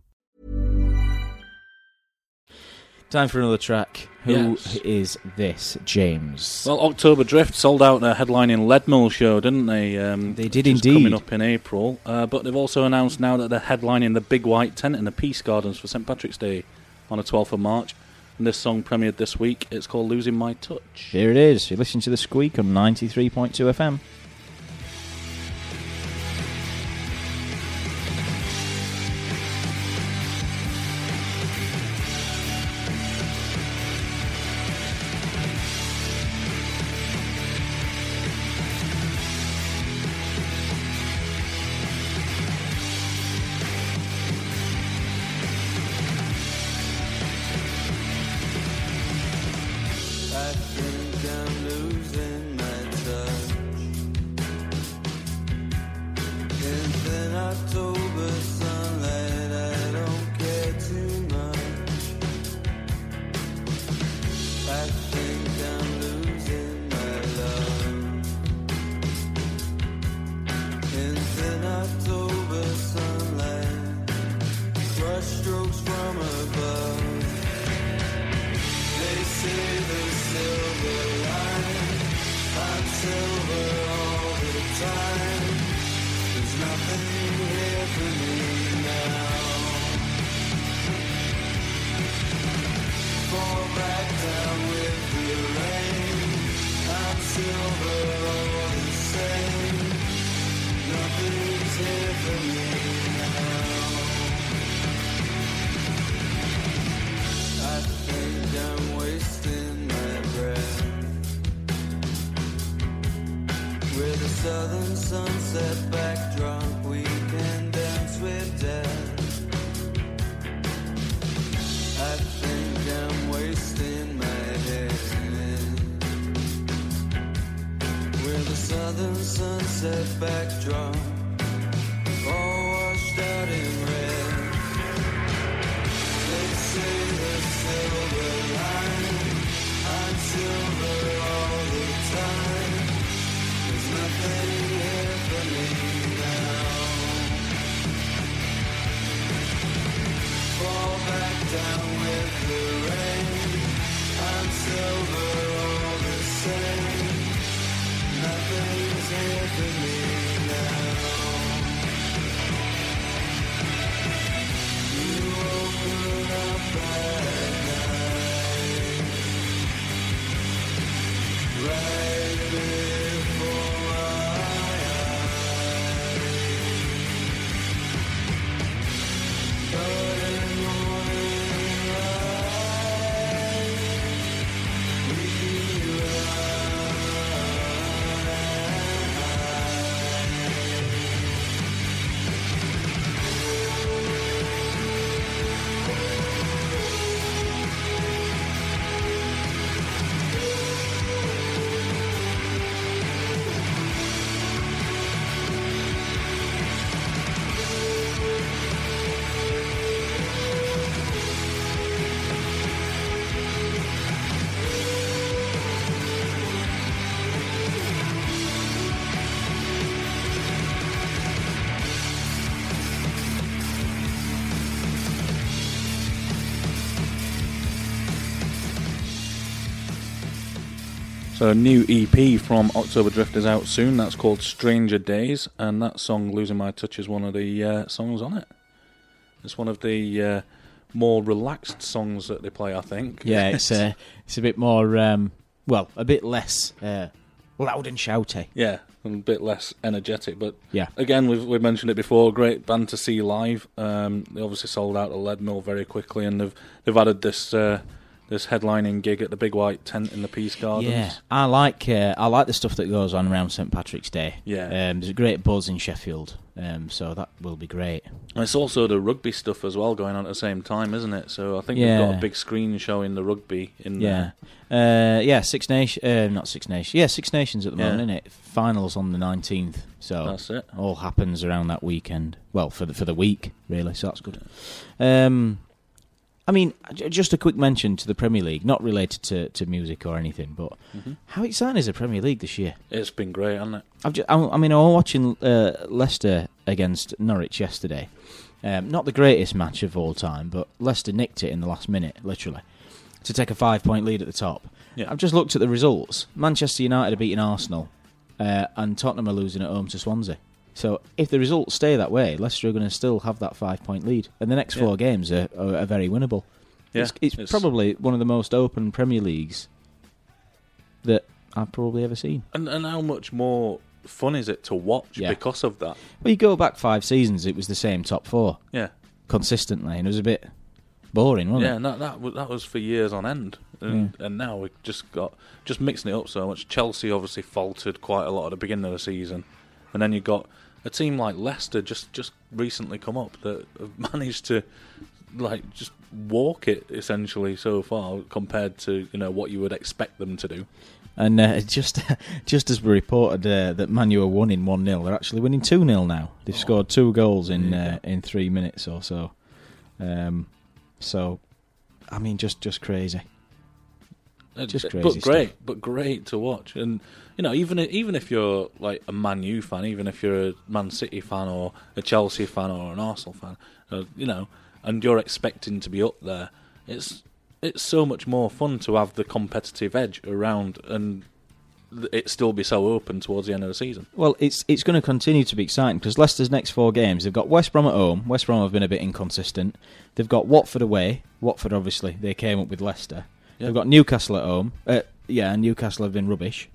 Speaker 2: Time for another track. Who is
Speaker 3: Yes.
Speaker 2: this, James?
Speaker 3: Well, October Drift sold out a headlining Leadmill show, didn't they? Um,
Speaker 2: They did indeed.
Speaker 3: Coming up in April, uh, but they've also announced now that they're headlining the Big White Tent in the Peace Gardens for St Patrick's Day on the 12th of March. And this song premiered this week. It's called "Losing My Touch."
Speaker 2: Here it is. You listen to the Sqweek on 93.2 FM.
Speaker 5: Southern sunset backdrop, we can dance with death. I think I'm wasting my head. With a southern sunset backdrop, all washed out in
Speaker 3: A new EP from October Drifters out soon. That's called Stranger Days, and that song "Losing My Touch" is one of the uh, songs on it. It's one of the uh, more relaxed songs that they play, I think.
Speaker 2: Yeah, it's uh, it's a bit more, um, well, a bit less uh, loud and shouty.
Speaker 3: yeah, a bit less energetic, but
Speaker 2: Yeah.
Speaker 3: again, we've we've mentioned it before. Great band to see live. Um, they obviously sold out the Leadmill very quickly, and they've they've added this uh, this headlining gig at the Big White Tent in the Peace Gardens.
Speaker 2: Yeah, I like uh, I like the stuff that goes on around St Patrick's Day.
Speaker 3: Yeah.
Speaker 2: um, there's a great buzz in Sheffield, um, so that will be great.
Speaker 3: And It's also the rugby stuff as well going on at the same time, isn't it? So I think
Speaker 2: Yeah.
Speaker 3: they've got a big screen showing the rugby in
Speaker 2: Yeah,
Speaker 3: there.
Speaker 2: uh, yeah, Six Nations, uh, not Six Nations, yeah, Six Nations at the
Speaker 3: Yeah.
Speaker 2: moment, isn't it? Finals on the nineteenth, so
Speaker 3: That's it.
Speaker 2: all happens around that weekend. Well, for the for the week, really, so that's good. Um, I mean, just a quick mention to the Premier League, not related to, to music or anything, but
Speaker 3: Mm-hmm.
Speaker 2: how exciting is the Premier League this year?
Speaker 3: It's been great, hasn't it?
Speaker 2: I've just, I, I mean, I was watching uh, Leicester against Norwich yesterday. Um, not the greatest match of all time, but Leicester nicked it in the last minute, literally, to take a five-point lead at the top.
Speaker 3: Yeah.
Speaker 2: I've just looked at the results. Manchester United are beating Arsenal, uh, and Tottenham are losing at home to Swansea. So if the results stay that way, Leicester are going to still have that five-point lead, and the next
Speaker 3: Yeah.
Speaker 2: four games are, are, are very winnable.
Speaker 3: Yeah,
Speaker 2: it's, it's,
Speaker 3: it's-
Speaker 2: probably one of the most open Premier Leagues that I've probably ever seen.
Speaker 3: And and how much more fun is it to watch
Speaker 2: Yeah.
Speaker 3: because of that?
Speaker 2: Well, you go back five seasons, it was the same top four
Speaker 3: Yeah,
Speaker 2: consistently, and it was a bit boring, wasn't
Speaker 3: yeah.
Speaker 2: it?
Speaker 3: And that that was, that was for years on end, uh, and and now we just got just mixing it up so much. Chelsea obviously faltered quite a lot at the beginning of the season, and then you've got a team like Leicester just just recently come up that have managed to like just walk it essentially so far compared to you know what you would expect them to do.
Speaker 2: And uh, just just as we reported uh, that Man U are winning one 0 they're actually winning two 0 now. They've scored two goals in uh, in three minutes or so. Um, so, I mean, just just crazy. Just crazy
Speaker 3: but
Speaker 2: stuff.
Speaker 3: great, but great to watch. And you know, even even if you're like a Man U fan, even if you're a Man City fan or a Chelsea fan or an Arsenal fan, uh, you know, and you're expecting to be up there, it's it's so much more fun to have the competitive edge around and it still be so open towards the end of the season.
Speaker 2: Well, it's it's going to continue to be exciting because Leicester's next four games, they've got West Brom at home. West Brom have been a bit inconsistent. They've got Watford away. Watford, obviously, they came up with Leicester.
Speaker 3: Yeah.
Speaker 2: They've got Newcastle at home. Uh, yeah, and Newcastle have been rubbish,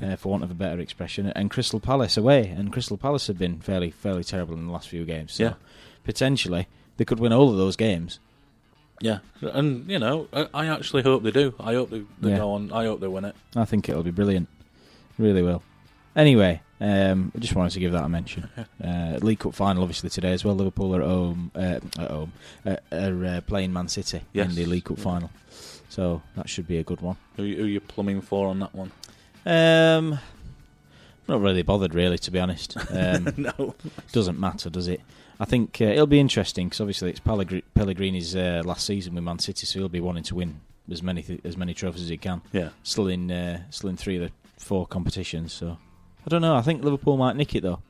Speaker 2: uh, for want of a better expression, and Crystal Palace away, and Crystal Palace have been fairly fairly terrible in the last few games. So
Speaker 3: Yeah.
Speaker 2: potentially they could win all of those games.
Speaker 3: Yeah, and you know, I, I actually hope they do. I hope they, they
Speaker 2: Yeah.
Speaker 3: go on. I hope they win it.
Speaker 2: I think it'll be brilliant, really will. Anyway, um, I just wanted to give that a mention. Uh, League Cup final, obviously today as well. Liverpool are at home, uh, at home, uh, are uh, playing Man City
Speaker 3: Yes.
Speaker 2: in the League Cup
Speaker 3: Yeah.
Speaker 2: final, so that should be a good one.
Speaker 3: Who, who you plumbing for on that one?
Speaker 2: Um, not really bothered, really, to be honest. Um,
Speaker 3: no.
Speaker 2: doesn't matter, does it? I think uh, it'll be interesting because obviously it's Pellegr- Pellegrini's uh, last season with Man City, so he'll be wanting to win as many th- as many trophies as he can.
Speaker 3: Yeah.
Speaker 2: Still in uh, still in three of the four competitions, so I don't know. I think Liverpool might nick it though.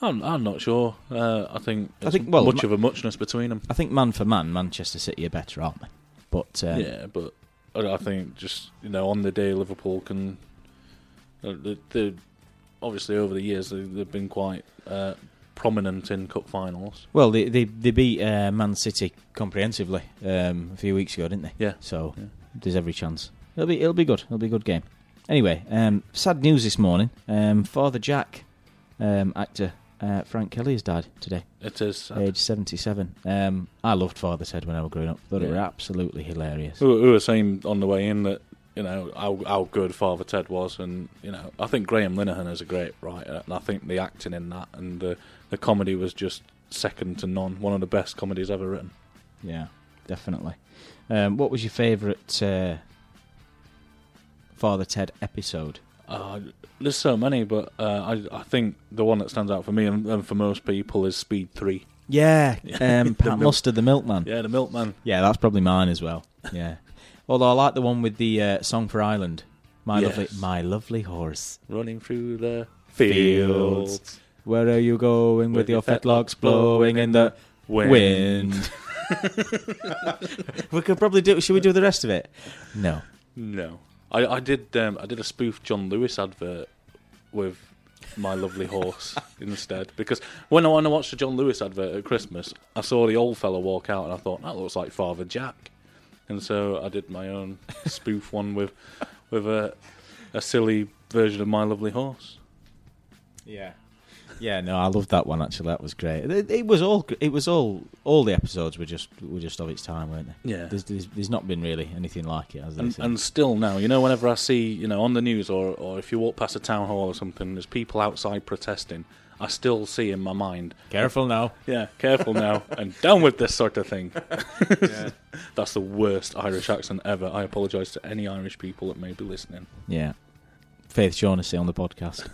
Speaker 3: I'm, I'm not sure. Uh, I think
Speaker 2: I think, well,
Speaker 3: much
Speaker 2: ma-
Speaker 3: of a muchness between them.
Speaker 2: I think man for man, Manchester City are better, aren't they? But um,
Speaker 3: yeah, but I think just you know on the day Liverpool can, uh, the, the obviously over the years they, they've been quite uh, prominent in cup finals.
Speaker 2: well, they they, they beat uh, Man City comprehensively um, a few weeks ago, didn't they?
Speaker 3: Yeah.
Speaker 2: So
Speaker 3: Yeah.
Speaker 2: there's every chance. It'll be it'll be good. It'll be a good game. Anyway, um, sad news this morning. Um, Father Jack, um, actor uh, Frank Kelly has died today,
Speaker 3: It is. uh,
Speaker 2: age 77. Um, I loved Father Ted when I was growing up. Thought it
Speaker 3: Yeah.
Speaker 2: were absolutely hilarious.
Speaker 3: We were, we were saying on the way in that you know how how good Father Ted was, and you know I think Graham Linehan is a great writer, and I think the acting in that and the the comedy was just second to none. One of the best comedies ever written.
Speaker 2: Yeah, definitely. Um, what was your favourite uh, Father Ted episode?
Speaker 3: Uh, there's so many, but uh, I I think the one that stands out for me and, and for most people is Speed Three.
Speaker 2: Yeah, um, Pat
Speaker 3: milk-
Speaker 2: Mustard, the milkman.
Speaker 3: Yeah, the Milkman.
Speaker 2: Yeah, that's probably mine as well. Yeah. Although I like the one with the uh, song for Ireland. My
Speaker 3: Yes.
Speaker 2: lovely, my lovely horse.
Speaker 3: running through the
Speaker 2: Fields.
Speaker 3: fields.
Speaker 2: Where are you going with,
Speaker 3: With
Speaker 2: your
Speaker 3: your
Speaker 2: fetlocks blowing in the
Speaker 3: Wind.
Speaker 2: wind? we could probably do. Should we do the rest of it? No.
Speaker 3: No, I, I did. Um, I did a spoof John Lewis advert with my lovely horse instead because when I, when I watched the John Lewis advert at Christmas, I saw the old fella walk out and I thought that looks like Father Jack, and so I did my own spoof one with with a a silly version of my lovely horse.
Speaker 2: Yeah. Yeah, no, I loved that one. Actually, that was great. It, it was all. It was all. All the episodes were just were just of its time, weren't they?
Speaker 3: Yeah.
Speaker 2: There's, there's, there's not been really anything like it, has there?
Speaker 3: And, and still now, you know, whenever I see, you know, on the news or, or if you walk past a town hall or something, there's people outside protesting. I still see in my mind,
Speaker 2: Careful now.
Speaker 3: yeah, careful now, and down with this sort of thing. That's the worst Irish accent ever. I apologise to any Irish people that may be listening.
Speaker 2: Yeah. Faith Shaughnessy on the podcast.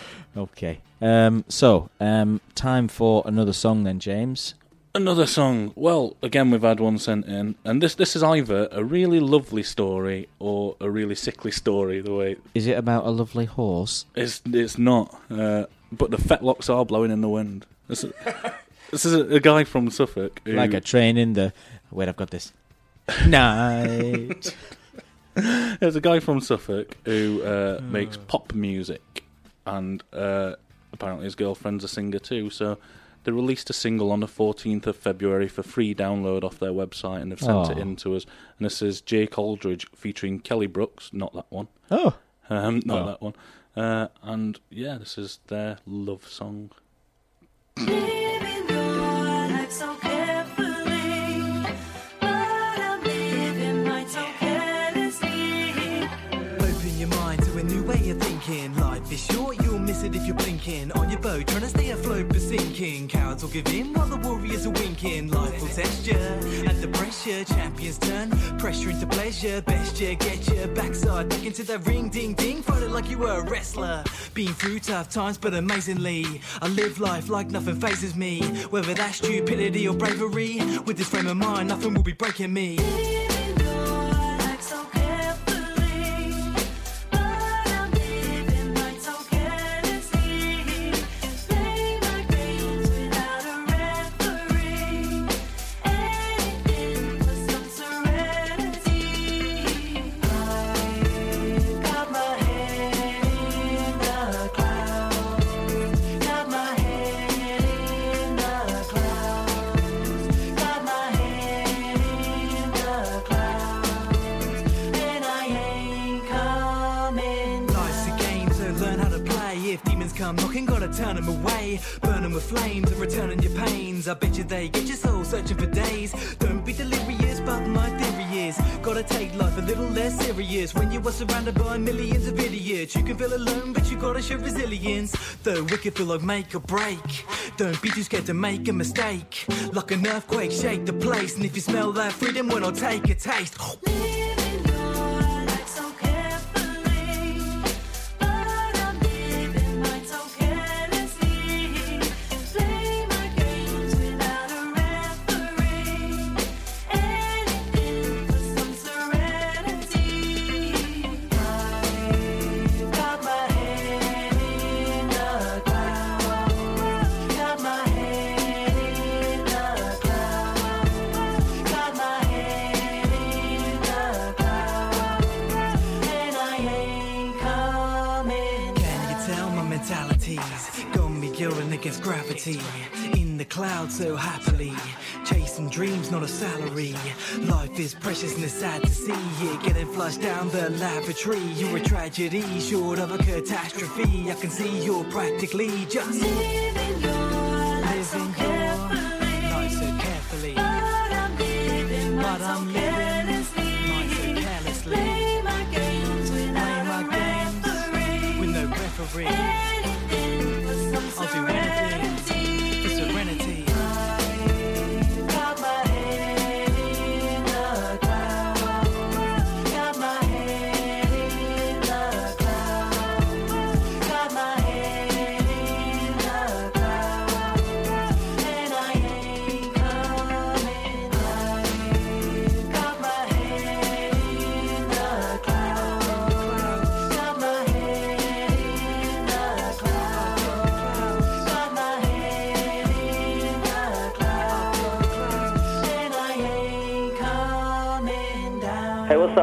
Speaker 2: Okay. Um, so, um, time for another song then, James.
Speaker 3: Another song. Well, again, we've had one sent in, and this this is either a really lovely story or a really sickly story. The way
Speaker 2: Is it about a lovely horse?
Speaker 3: it's it's not, uh, but the fetlocks are blowing in the wind. This is, this is a, a guy from Suffolk. Who,
Speaker 2: Like a train in the. Wait, I've got this. Night.
Speaker 3: There's a guy from Suffolk who uh, makes pop music, and uh, apparently his girlfriend's a singer too. So they released a single on the 14th of February for free download off their website, and they've sent it
Speaker 2: Oh.
Speaker 3: in to us. And this is Jake Aldridge featuring Kelly Brooks, not that one,
Speaker 2: oh.
Speaker 3: um, not
Speaker 2: Oh.
Speaker 3: that one. Uh, and yeah, this is their love song.
Speaker 1: Living your life so carefully, but I'm living mine so carelessly.
Speaker 6: Open your mind to a new way of thinking. Life is sure, you'll miss it if you're blinking. On your boat, trying to stay afloat but sinking. Cowards will give in while the warriors are winking. Life will test you under pressure. Champions turn pressure into pleasure. Best you get your backside back into the ring, ding ding. Fight it like you were a wrestler. Been through tough times, but amazingly, I live life like nothing phases me. Whether that's stupidity or bravery, with this frame of mind, nothing will be breaking me.
Speaker 7: Surrounded by millions of idiots, you can feel alone, but you gotta show resilience. Though wicked feel like make or break. Don't be too scared to make a mistake. Like an earthquake, shake the place. And if you smell that freedom, well, I'll take a taste.
Speaker 6: A
Speaker 7: salary. Life is precious and it's sad to see it getting flushed down the lavatory. You're a tragedy, short of a catastrophe. I can see you're practically just
Speaker 6: living your life so carefully.
Speaker 7: life so carefully.
Speaker 6: But I'm living
Speaker 7: But I'm living mine so
Speaker 6: carelessly.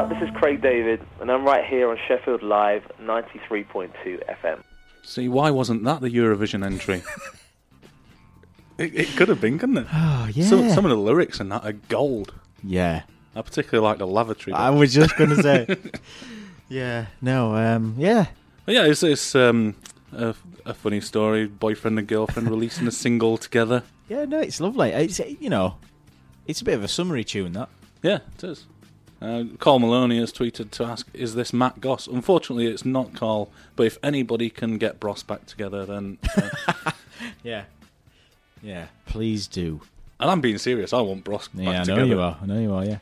Speaker 8: Up? This is Craig David, and I'm right here on Sheffield Live 93.2 FM.
Speaker 3: See, why wasn't that the Eurovision entry? it, it could have been, couldn't it?
Speaker 2: Oh yeah.
Speaker 3: Some, some of the lyrics in that are gold.
Speaker 2: yeah.
Speaker 3: I particularly like the lavatory.
Speaker 2: I was just going to say. yeah. No. Um. Yeah.
Speaker 3: But yeah, it's, it's um, a, a funny story. Boyfriend and girlfriend releasing a single together.
Speaker 2: Yeah. No. It's lovely. It's you know, it's a bit of a summery tune that.
Speaker 3: Yeah, it is. Uh, Carl Maloney has tweeted to ask, "Is this Matt Goss?" Unfortunately, it's not Carl. But if anybody can get Bros back together, then uh,
Speaker 2: Yeah. Yeah. Please do.
Speaker 3: and I'm being serious. I want Bros back
Speaker 2: Yeah, I know
Speaker 3: together.
Speaker 2: you are. I know you are. Yeah.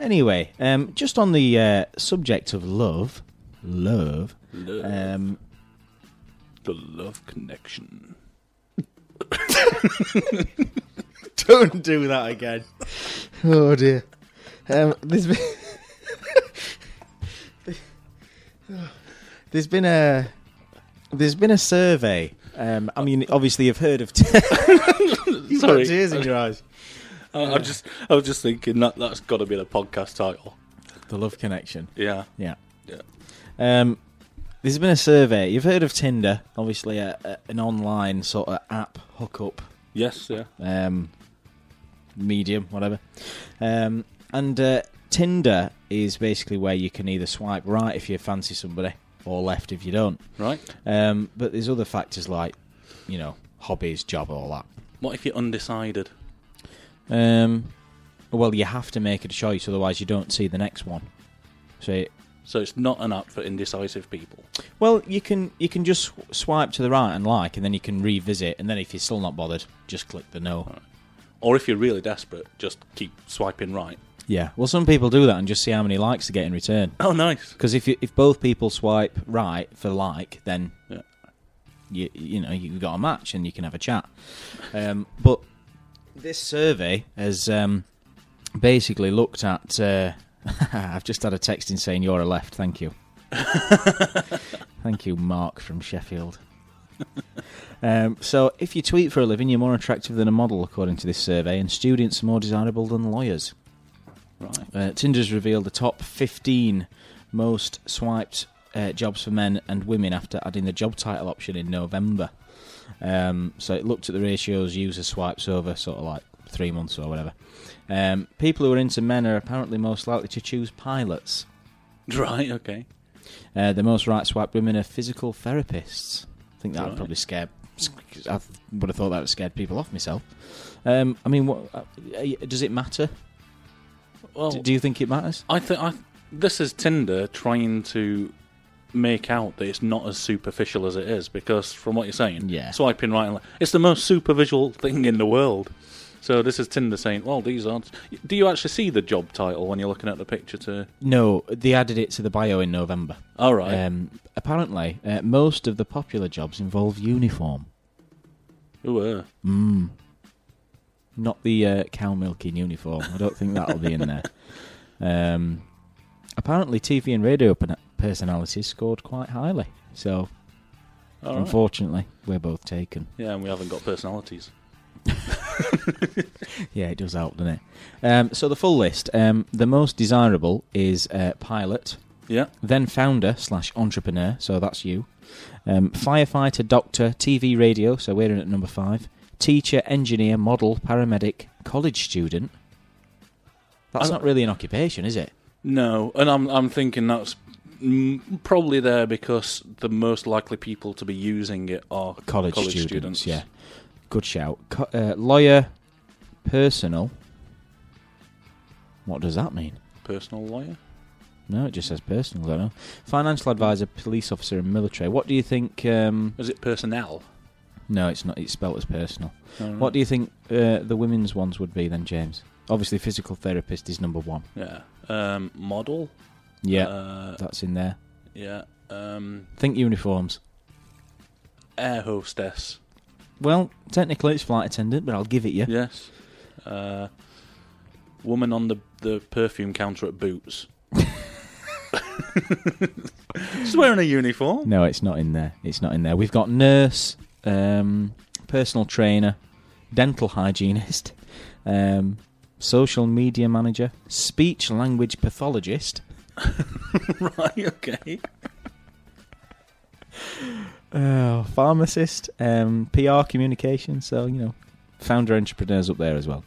Speaker 2: Anyway, um, just on the uh, subject of love, love.
Speaker 3: Love.
Speaker 2: Um,
Speaker 3: The love connection.
Speaker 2: don't do that again. Oh dear. Um, there's been there's been a there's been a survey. Um, I mean, obviously you've heard of. You've got
Speaker 3: Sorry.
Speaker 2: tears in your eyes.
Speaker 3: I, I just, I was just thinking that that's got to be the podcast title.
Speaker 2: The love connection.
Speaker 3: Yeah,
Speaker 2: Yeah.
Speaker 3: yeah.
Speaker 2: Um, there's been a survey. You've heard of Tinder, obviously a, a, an online sort of app hookup
Speaker 3: Yes, yeah.
Speaker 2: um, medium, whatever. Um, and uh, Tinder is basically where you can either swipe right if you fancy somebody or left if you don't.
Speaker 3: Right.
Speaker 2: Um, but there's other factors like, you know, hobbies, job, all that.
Speaker 3: What if you're undecided?
Speaker 2: Um, well, you have to make a choice, otherwise you don't see the next one. So, it-
Speaker 3: So it's not an app for indecisive people.
Speaker 2: well, you can you can just swipe to the right and like, and then you can revisit, and then if you're still not bothered, just click the no.
Speaker 3: Or if you're really desperate, just keep swiping right.
Speaker 2: Yeah. Well, some people do that and just see how many likes they get in return.
Speaker 3: Oh, nice.
Speaker 2: Because if you, if both people swipe right for like, then
Speaker 3: Yeah.
Speaker 2: you you know you got a match and you can have a chat. Um, but this survey has um, basically looked at. Uh, I've just had a text in saying you're a left. Thank you. Thank you, Mark from Sheffield. um, so, if you tweet for a living, you're more attractive than a model, according to this survey, and students are more desirable than lawyers.
Speaker 3: Right.
Speaker 2: Uh, Tinder's revealed the top 15 most swiped uh, jobs for men and women after adding the job title option in November. Um, so it looked at the ratios user swipes over sort of like three months or whatever. Um, people who are into men are apparently most likely to choose pilots.
Speaker 3: Right, okay.
Speaker 2: Uh, the most right swiped women are physical therapists. I think that would
Speaker 3: Right.
Speaker 2: probably scare I would have thought that would have scared people off myself. Um, I mean, what uh, does it matter?
Speaker 3: Well,
Speaker 2: D- do you think it matters?
Speaker 3: I think I this is Tinder trying to make out that it's not as superficial as it is because from what you're saying,
Speaker 2: Yeah.
Speaker 3: swiping right and left, it's the most superficial thing in the world. So this is Tinder saying, "Well, these aren't." Do you actually see the job title when you're looking at the picture? To
Speaker 2: No, they added it to the bio in November.
Speaker 3: all right,
Speaker 2: Um, apparently, uh, most of the popular jobs involve uniform.
Speaker 3: Ooh, uh,
Speaker 2: Mm. Not the uh, cow milking uniform. I don't think that'll be in there. Um, apparently, TV and radio personalities scored quite highly. So,
Speaker 3: all right.
Speaker 2: unfortunately, we're both taken.
Speaker 3: yeah, and we haven't got personalities.
Speaker 2: Yeah, it does help, doesn't it? Um, so, the full list. Um, the most desirable is uh, pilot,
Speaker 3: Yeah,
Speaker 2: then founder slash entrepreneur. So that's you. Um, firefighter, doctor, TV, radio. So we're in at number five. Teacher, engineer, model, paramedic, college student. That's
Speaker 3: I-
Speaker 2: not really an occupation, is it?
Speaker 3: no, and I'm I'm thinking that's probably there because the most likely people to be using it are
Speaker 2: College,
Speaker 3: college
Speaker 2: students,
Speaker 3: students.
Speaker 2: Yeah, good shout. Co- uh, lawyer, personal. What does that mean?
Speaker 3: personal lawyer.
Speaker 2: No, it just says personal. I don't know. Financial advisor, police officer, and military. What do you think? Um,
Speaker 3: Is it personnel?
Speaker 2: No, it's not. It's spelt as personal.
Speaker 3: Right.
Speaker 2: What do you think uh, the women's ones would be then, James? Obviously, physical therapist is number one.
Speaker 3: Yeah. Um, model.
Speaker 2: Yeah,
Speaker 3: Uh,
Speaker 2: that's in there.
Speaker 3: yeah. Um,
Speaker 2: Think uniforms.
Speaker 3: air hostess.
Speaker 2: Well, technically it's flight attendant, but I'll give it you.
Speaker 3: Yes. Uh, woman on the the perfume counter at Boots. She's wearing a uniform.
Speaker 2: No, it's not in there. It's not in there. We've got nurse, um, personal trainer, dental hygienist, um, social media manager, speech language pathologist,
Speaker 3: right. Okay.
Speaker 2: uh, pharmacist, um, PR communication. So you know, founder entrepreneurs up there as well.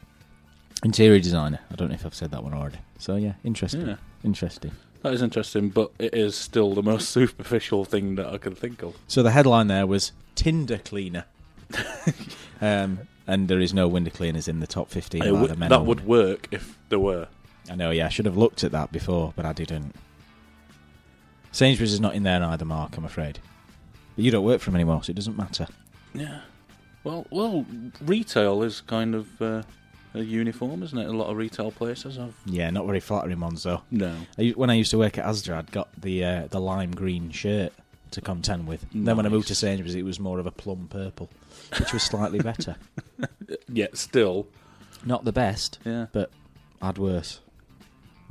Speaker 2: Interior designer. I don't know if I've said that one already. So yeah, interesting.
Speaker 3: Yeah.
Speaker 2: Interesting.
Speaker 3: That is interesting, but it is still the most superficial thing that I can think of.
Speaker 2: So the headline there was Tinder cleaner. um, and there is no window cleaners in the top 15
Speaker 3: It would-
Speaker 2: men
Speaker 3: that would work if there were.
Speaker 2: I know, yeah, I should have looked at that before, but I didn't. Sainsbury's is not in there either, Mark, I'm afraid. But you don't work for them anymore, so it doesn't matter.
Speaker 3: Yeah. Well, well, retail is kind of uh, a uniform, isn't it? A lot of retail places have.
Speaker 2: Yeah, not very flattering ones, though.
Speaker 3: No.
Speaker 2: I, when I used to work at Asda, I'd got the uh, the lime green shirt to contend with. Then when I moved to
Speaker 3: Nice.
Speaker 2: Sainsbury's, it was more of a plum purple, which was slightly better.
Speaker 3: Yet still.
Speaker 2: Not the best,
Speaker 3: Yeah.
Speaker 2: but had worse.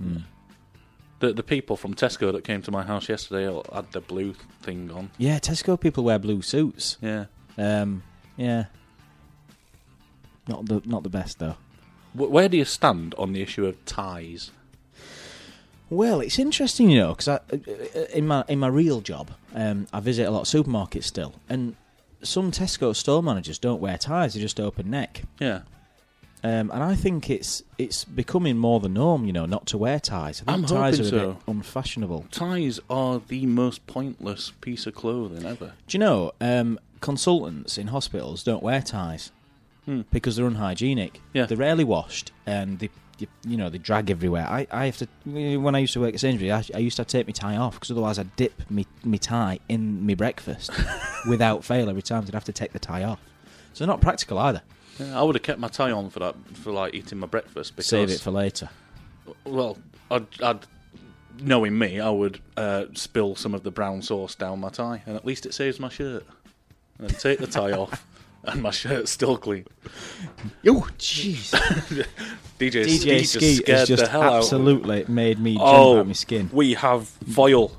Speaker 2: Mm.
Speaker 3: The the people from Tesco that came to my house yesterday had the blue thing on.
Speaker 2: Yeah, Tesco people wear blue suits.
Speaker 3: Yeah.
Speaker 2: Um, yeah. Not the not the best though.
Speaker 3: Wh- Where do you stand on the issue of ties?
Speaker 2: Well, it's interesting, you know, because uh, in my in my real job, um, I visit a lot of supermarkets still, and some Tesco store managers don't wear ties; they just open neck.
Speaker 3: Yeah.
Speaker 2: Um, and I think it's it's becoming more the norm, you know, not to wear ties. I think
Speaker 3: I'm
Speaker 2: ties are a
Speaker 3: so.
Speaker 2: bit unfashionable.
Speaker 3: Ties are the most pointless piece of clothing ever.
Speaker 2: Do you know um, consultants in hospitals don't wear ties
Speaker 3: Hmm.
Speaker 2: because they're unhygienic.
Speaker 3: Yeah.
Speaker 2: They're rarely washed and they, you, you know, they drag everywhere. I, I have to when I used to work at Sainsbury's, I, I used to take my tie off because otherwise I'd dip me me tie in my breakfast without fail every time. I'd have to take the tie off. So they're not practical either.
Speaker 3: Yeah, I would have kept my tie on for that, for like eating my breakfast. Because,
Speaker 2: Save it for later.
Speaker 3: Well, I'd, I'd knowing me, I would uh, spill some of the brown sauce down my tie, and at least it saves my shirt. And then take the tie off, and my shirt's still clean.
Speaker 2: Oh, jeez.
Speaker 3: DJ,
Speaker 2: DJ
Speaker 3: Ski just scared
Speaker 2: has just
Speaker 3: the hell out.
Speaker 2: absolutely made me jump
Speaker 3: Oh,
Speaker 2: out my skin.
Speaker 3: we have foil.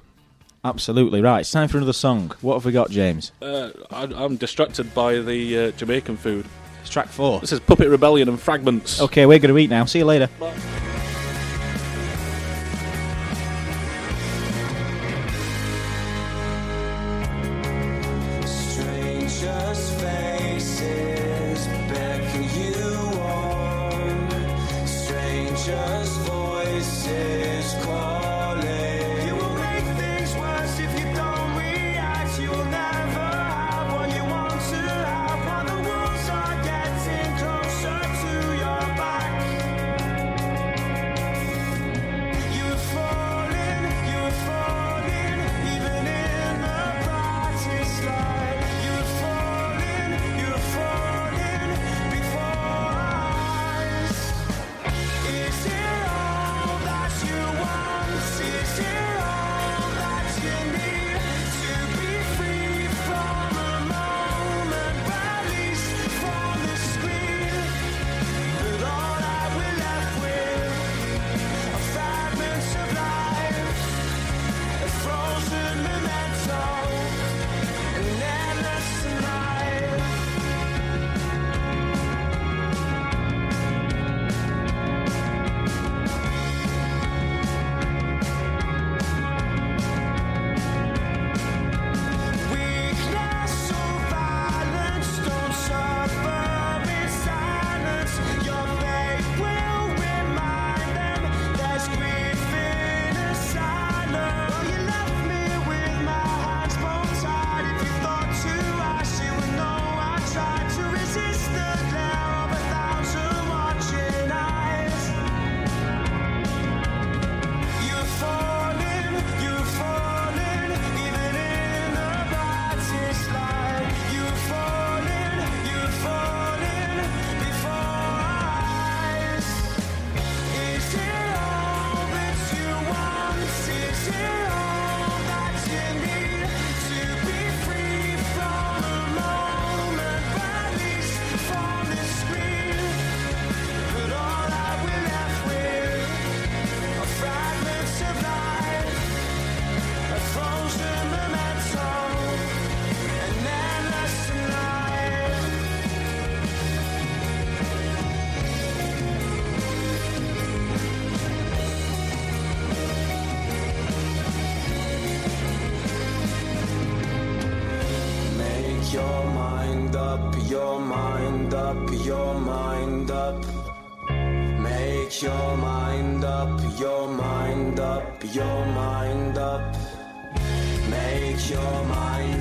Speaker 2: Absolutely right. It's time for another song. What have we got, James?
Speaker 3: Uh, I, I'm distracted by the uh, Jamaican food.
Speaker 2: It's track four.
Speaker 3: This is Puppet Rebellion and Fragments.
Speaker 2: Okay, we're going to eat now. See you later.
Speaker 1: Strangers'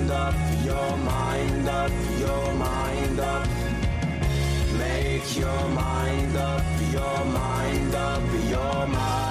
Speaker 5: mind up, your mind up, your mind up. Make your mind up, your mind up, your mind.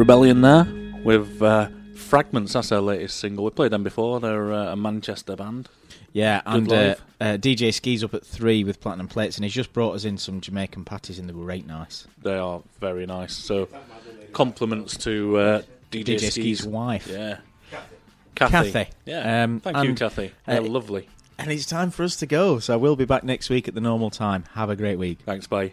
Speaker 3: Rebellion there with uh, Fragments. That's their latest single. We played them before. They're uh, a Manchester band.
Speaker 2: Yeah,
Speaker 3: Good
Speaker 2: and uh, uh, DJ Ski's up at three with platinum plates, and he's just brought us in some Jamaican patties, and they were right nice.
Speaker 3: They are very nice. So, compliments to uh, DJ,
Speaker 2: DJ
Speaker 3: Ski's
Speaker 2: Ski's wife.
Speaker 3: Yeah. Kathy.
Speaker 2: Kathy.
Speaker 3: Yeah.
Speaker 2: Um,
Speaker 3: Thank you,
Speaker 2: and,
Speaker 3: Kathy.
Speaker 2: uh,
Speaker 3: They're lovely.
Speaker 2: And it's time for us to go, so we'll be back next week at the normal time. Have a great week.
Speaker 3: Thanks, bye.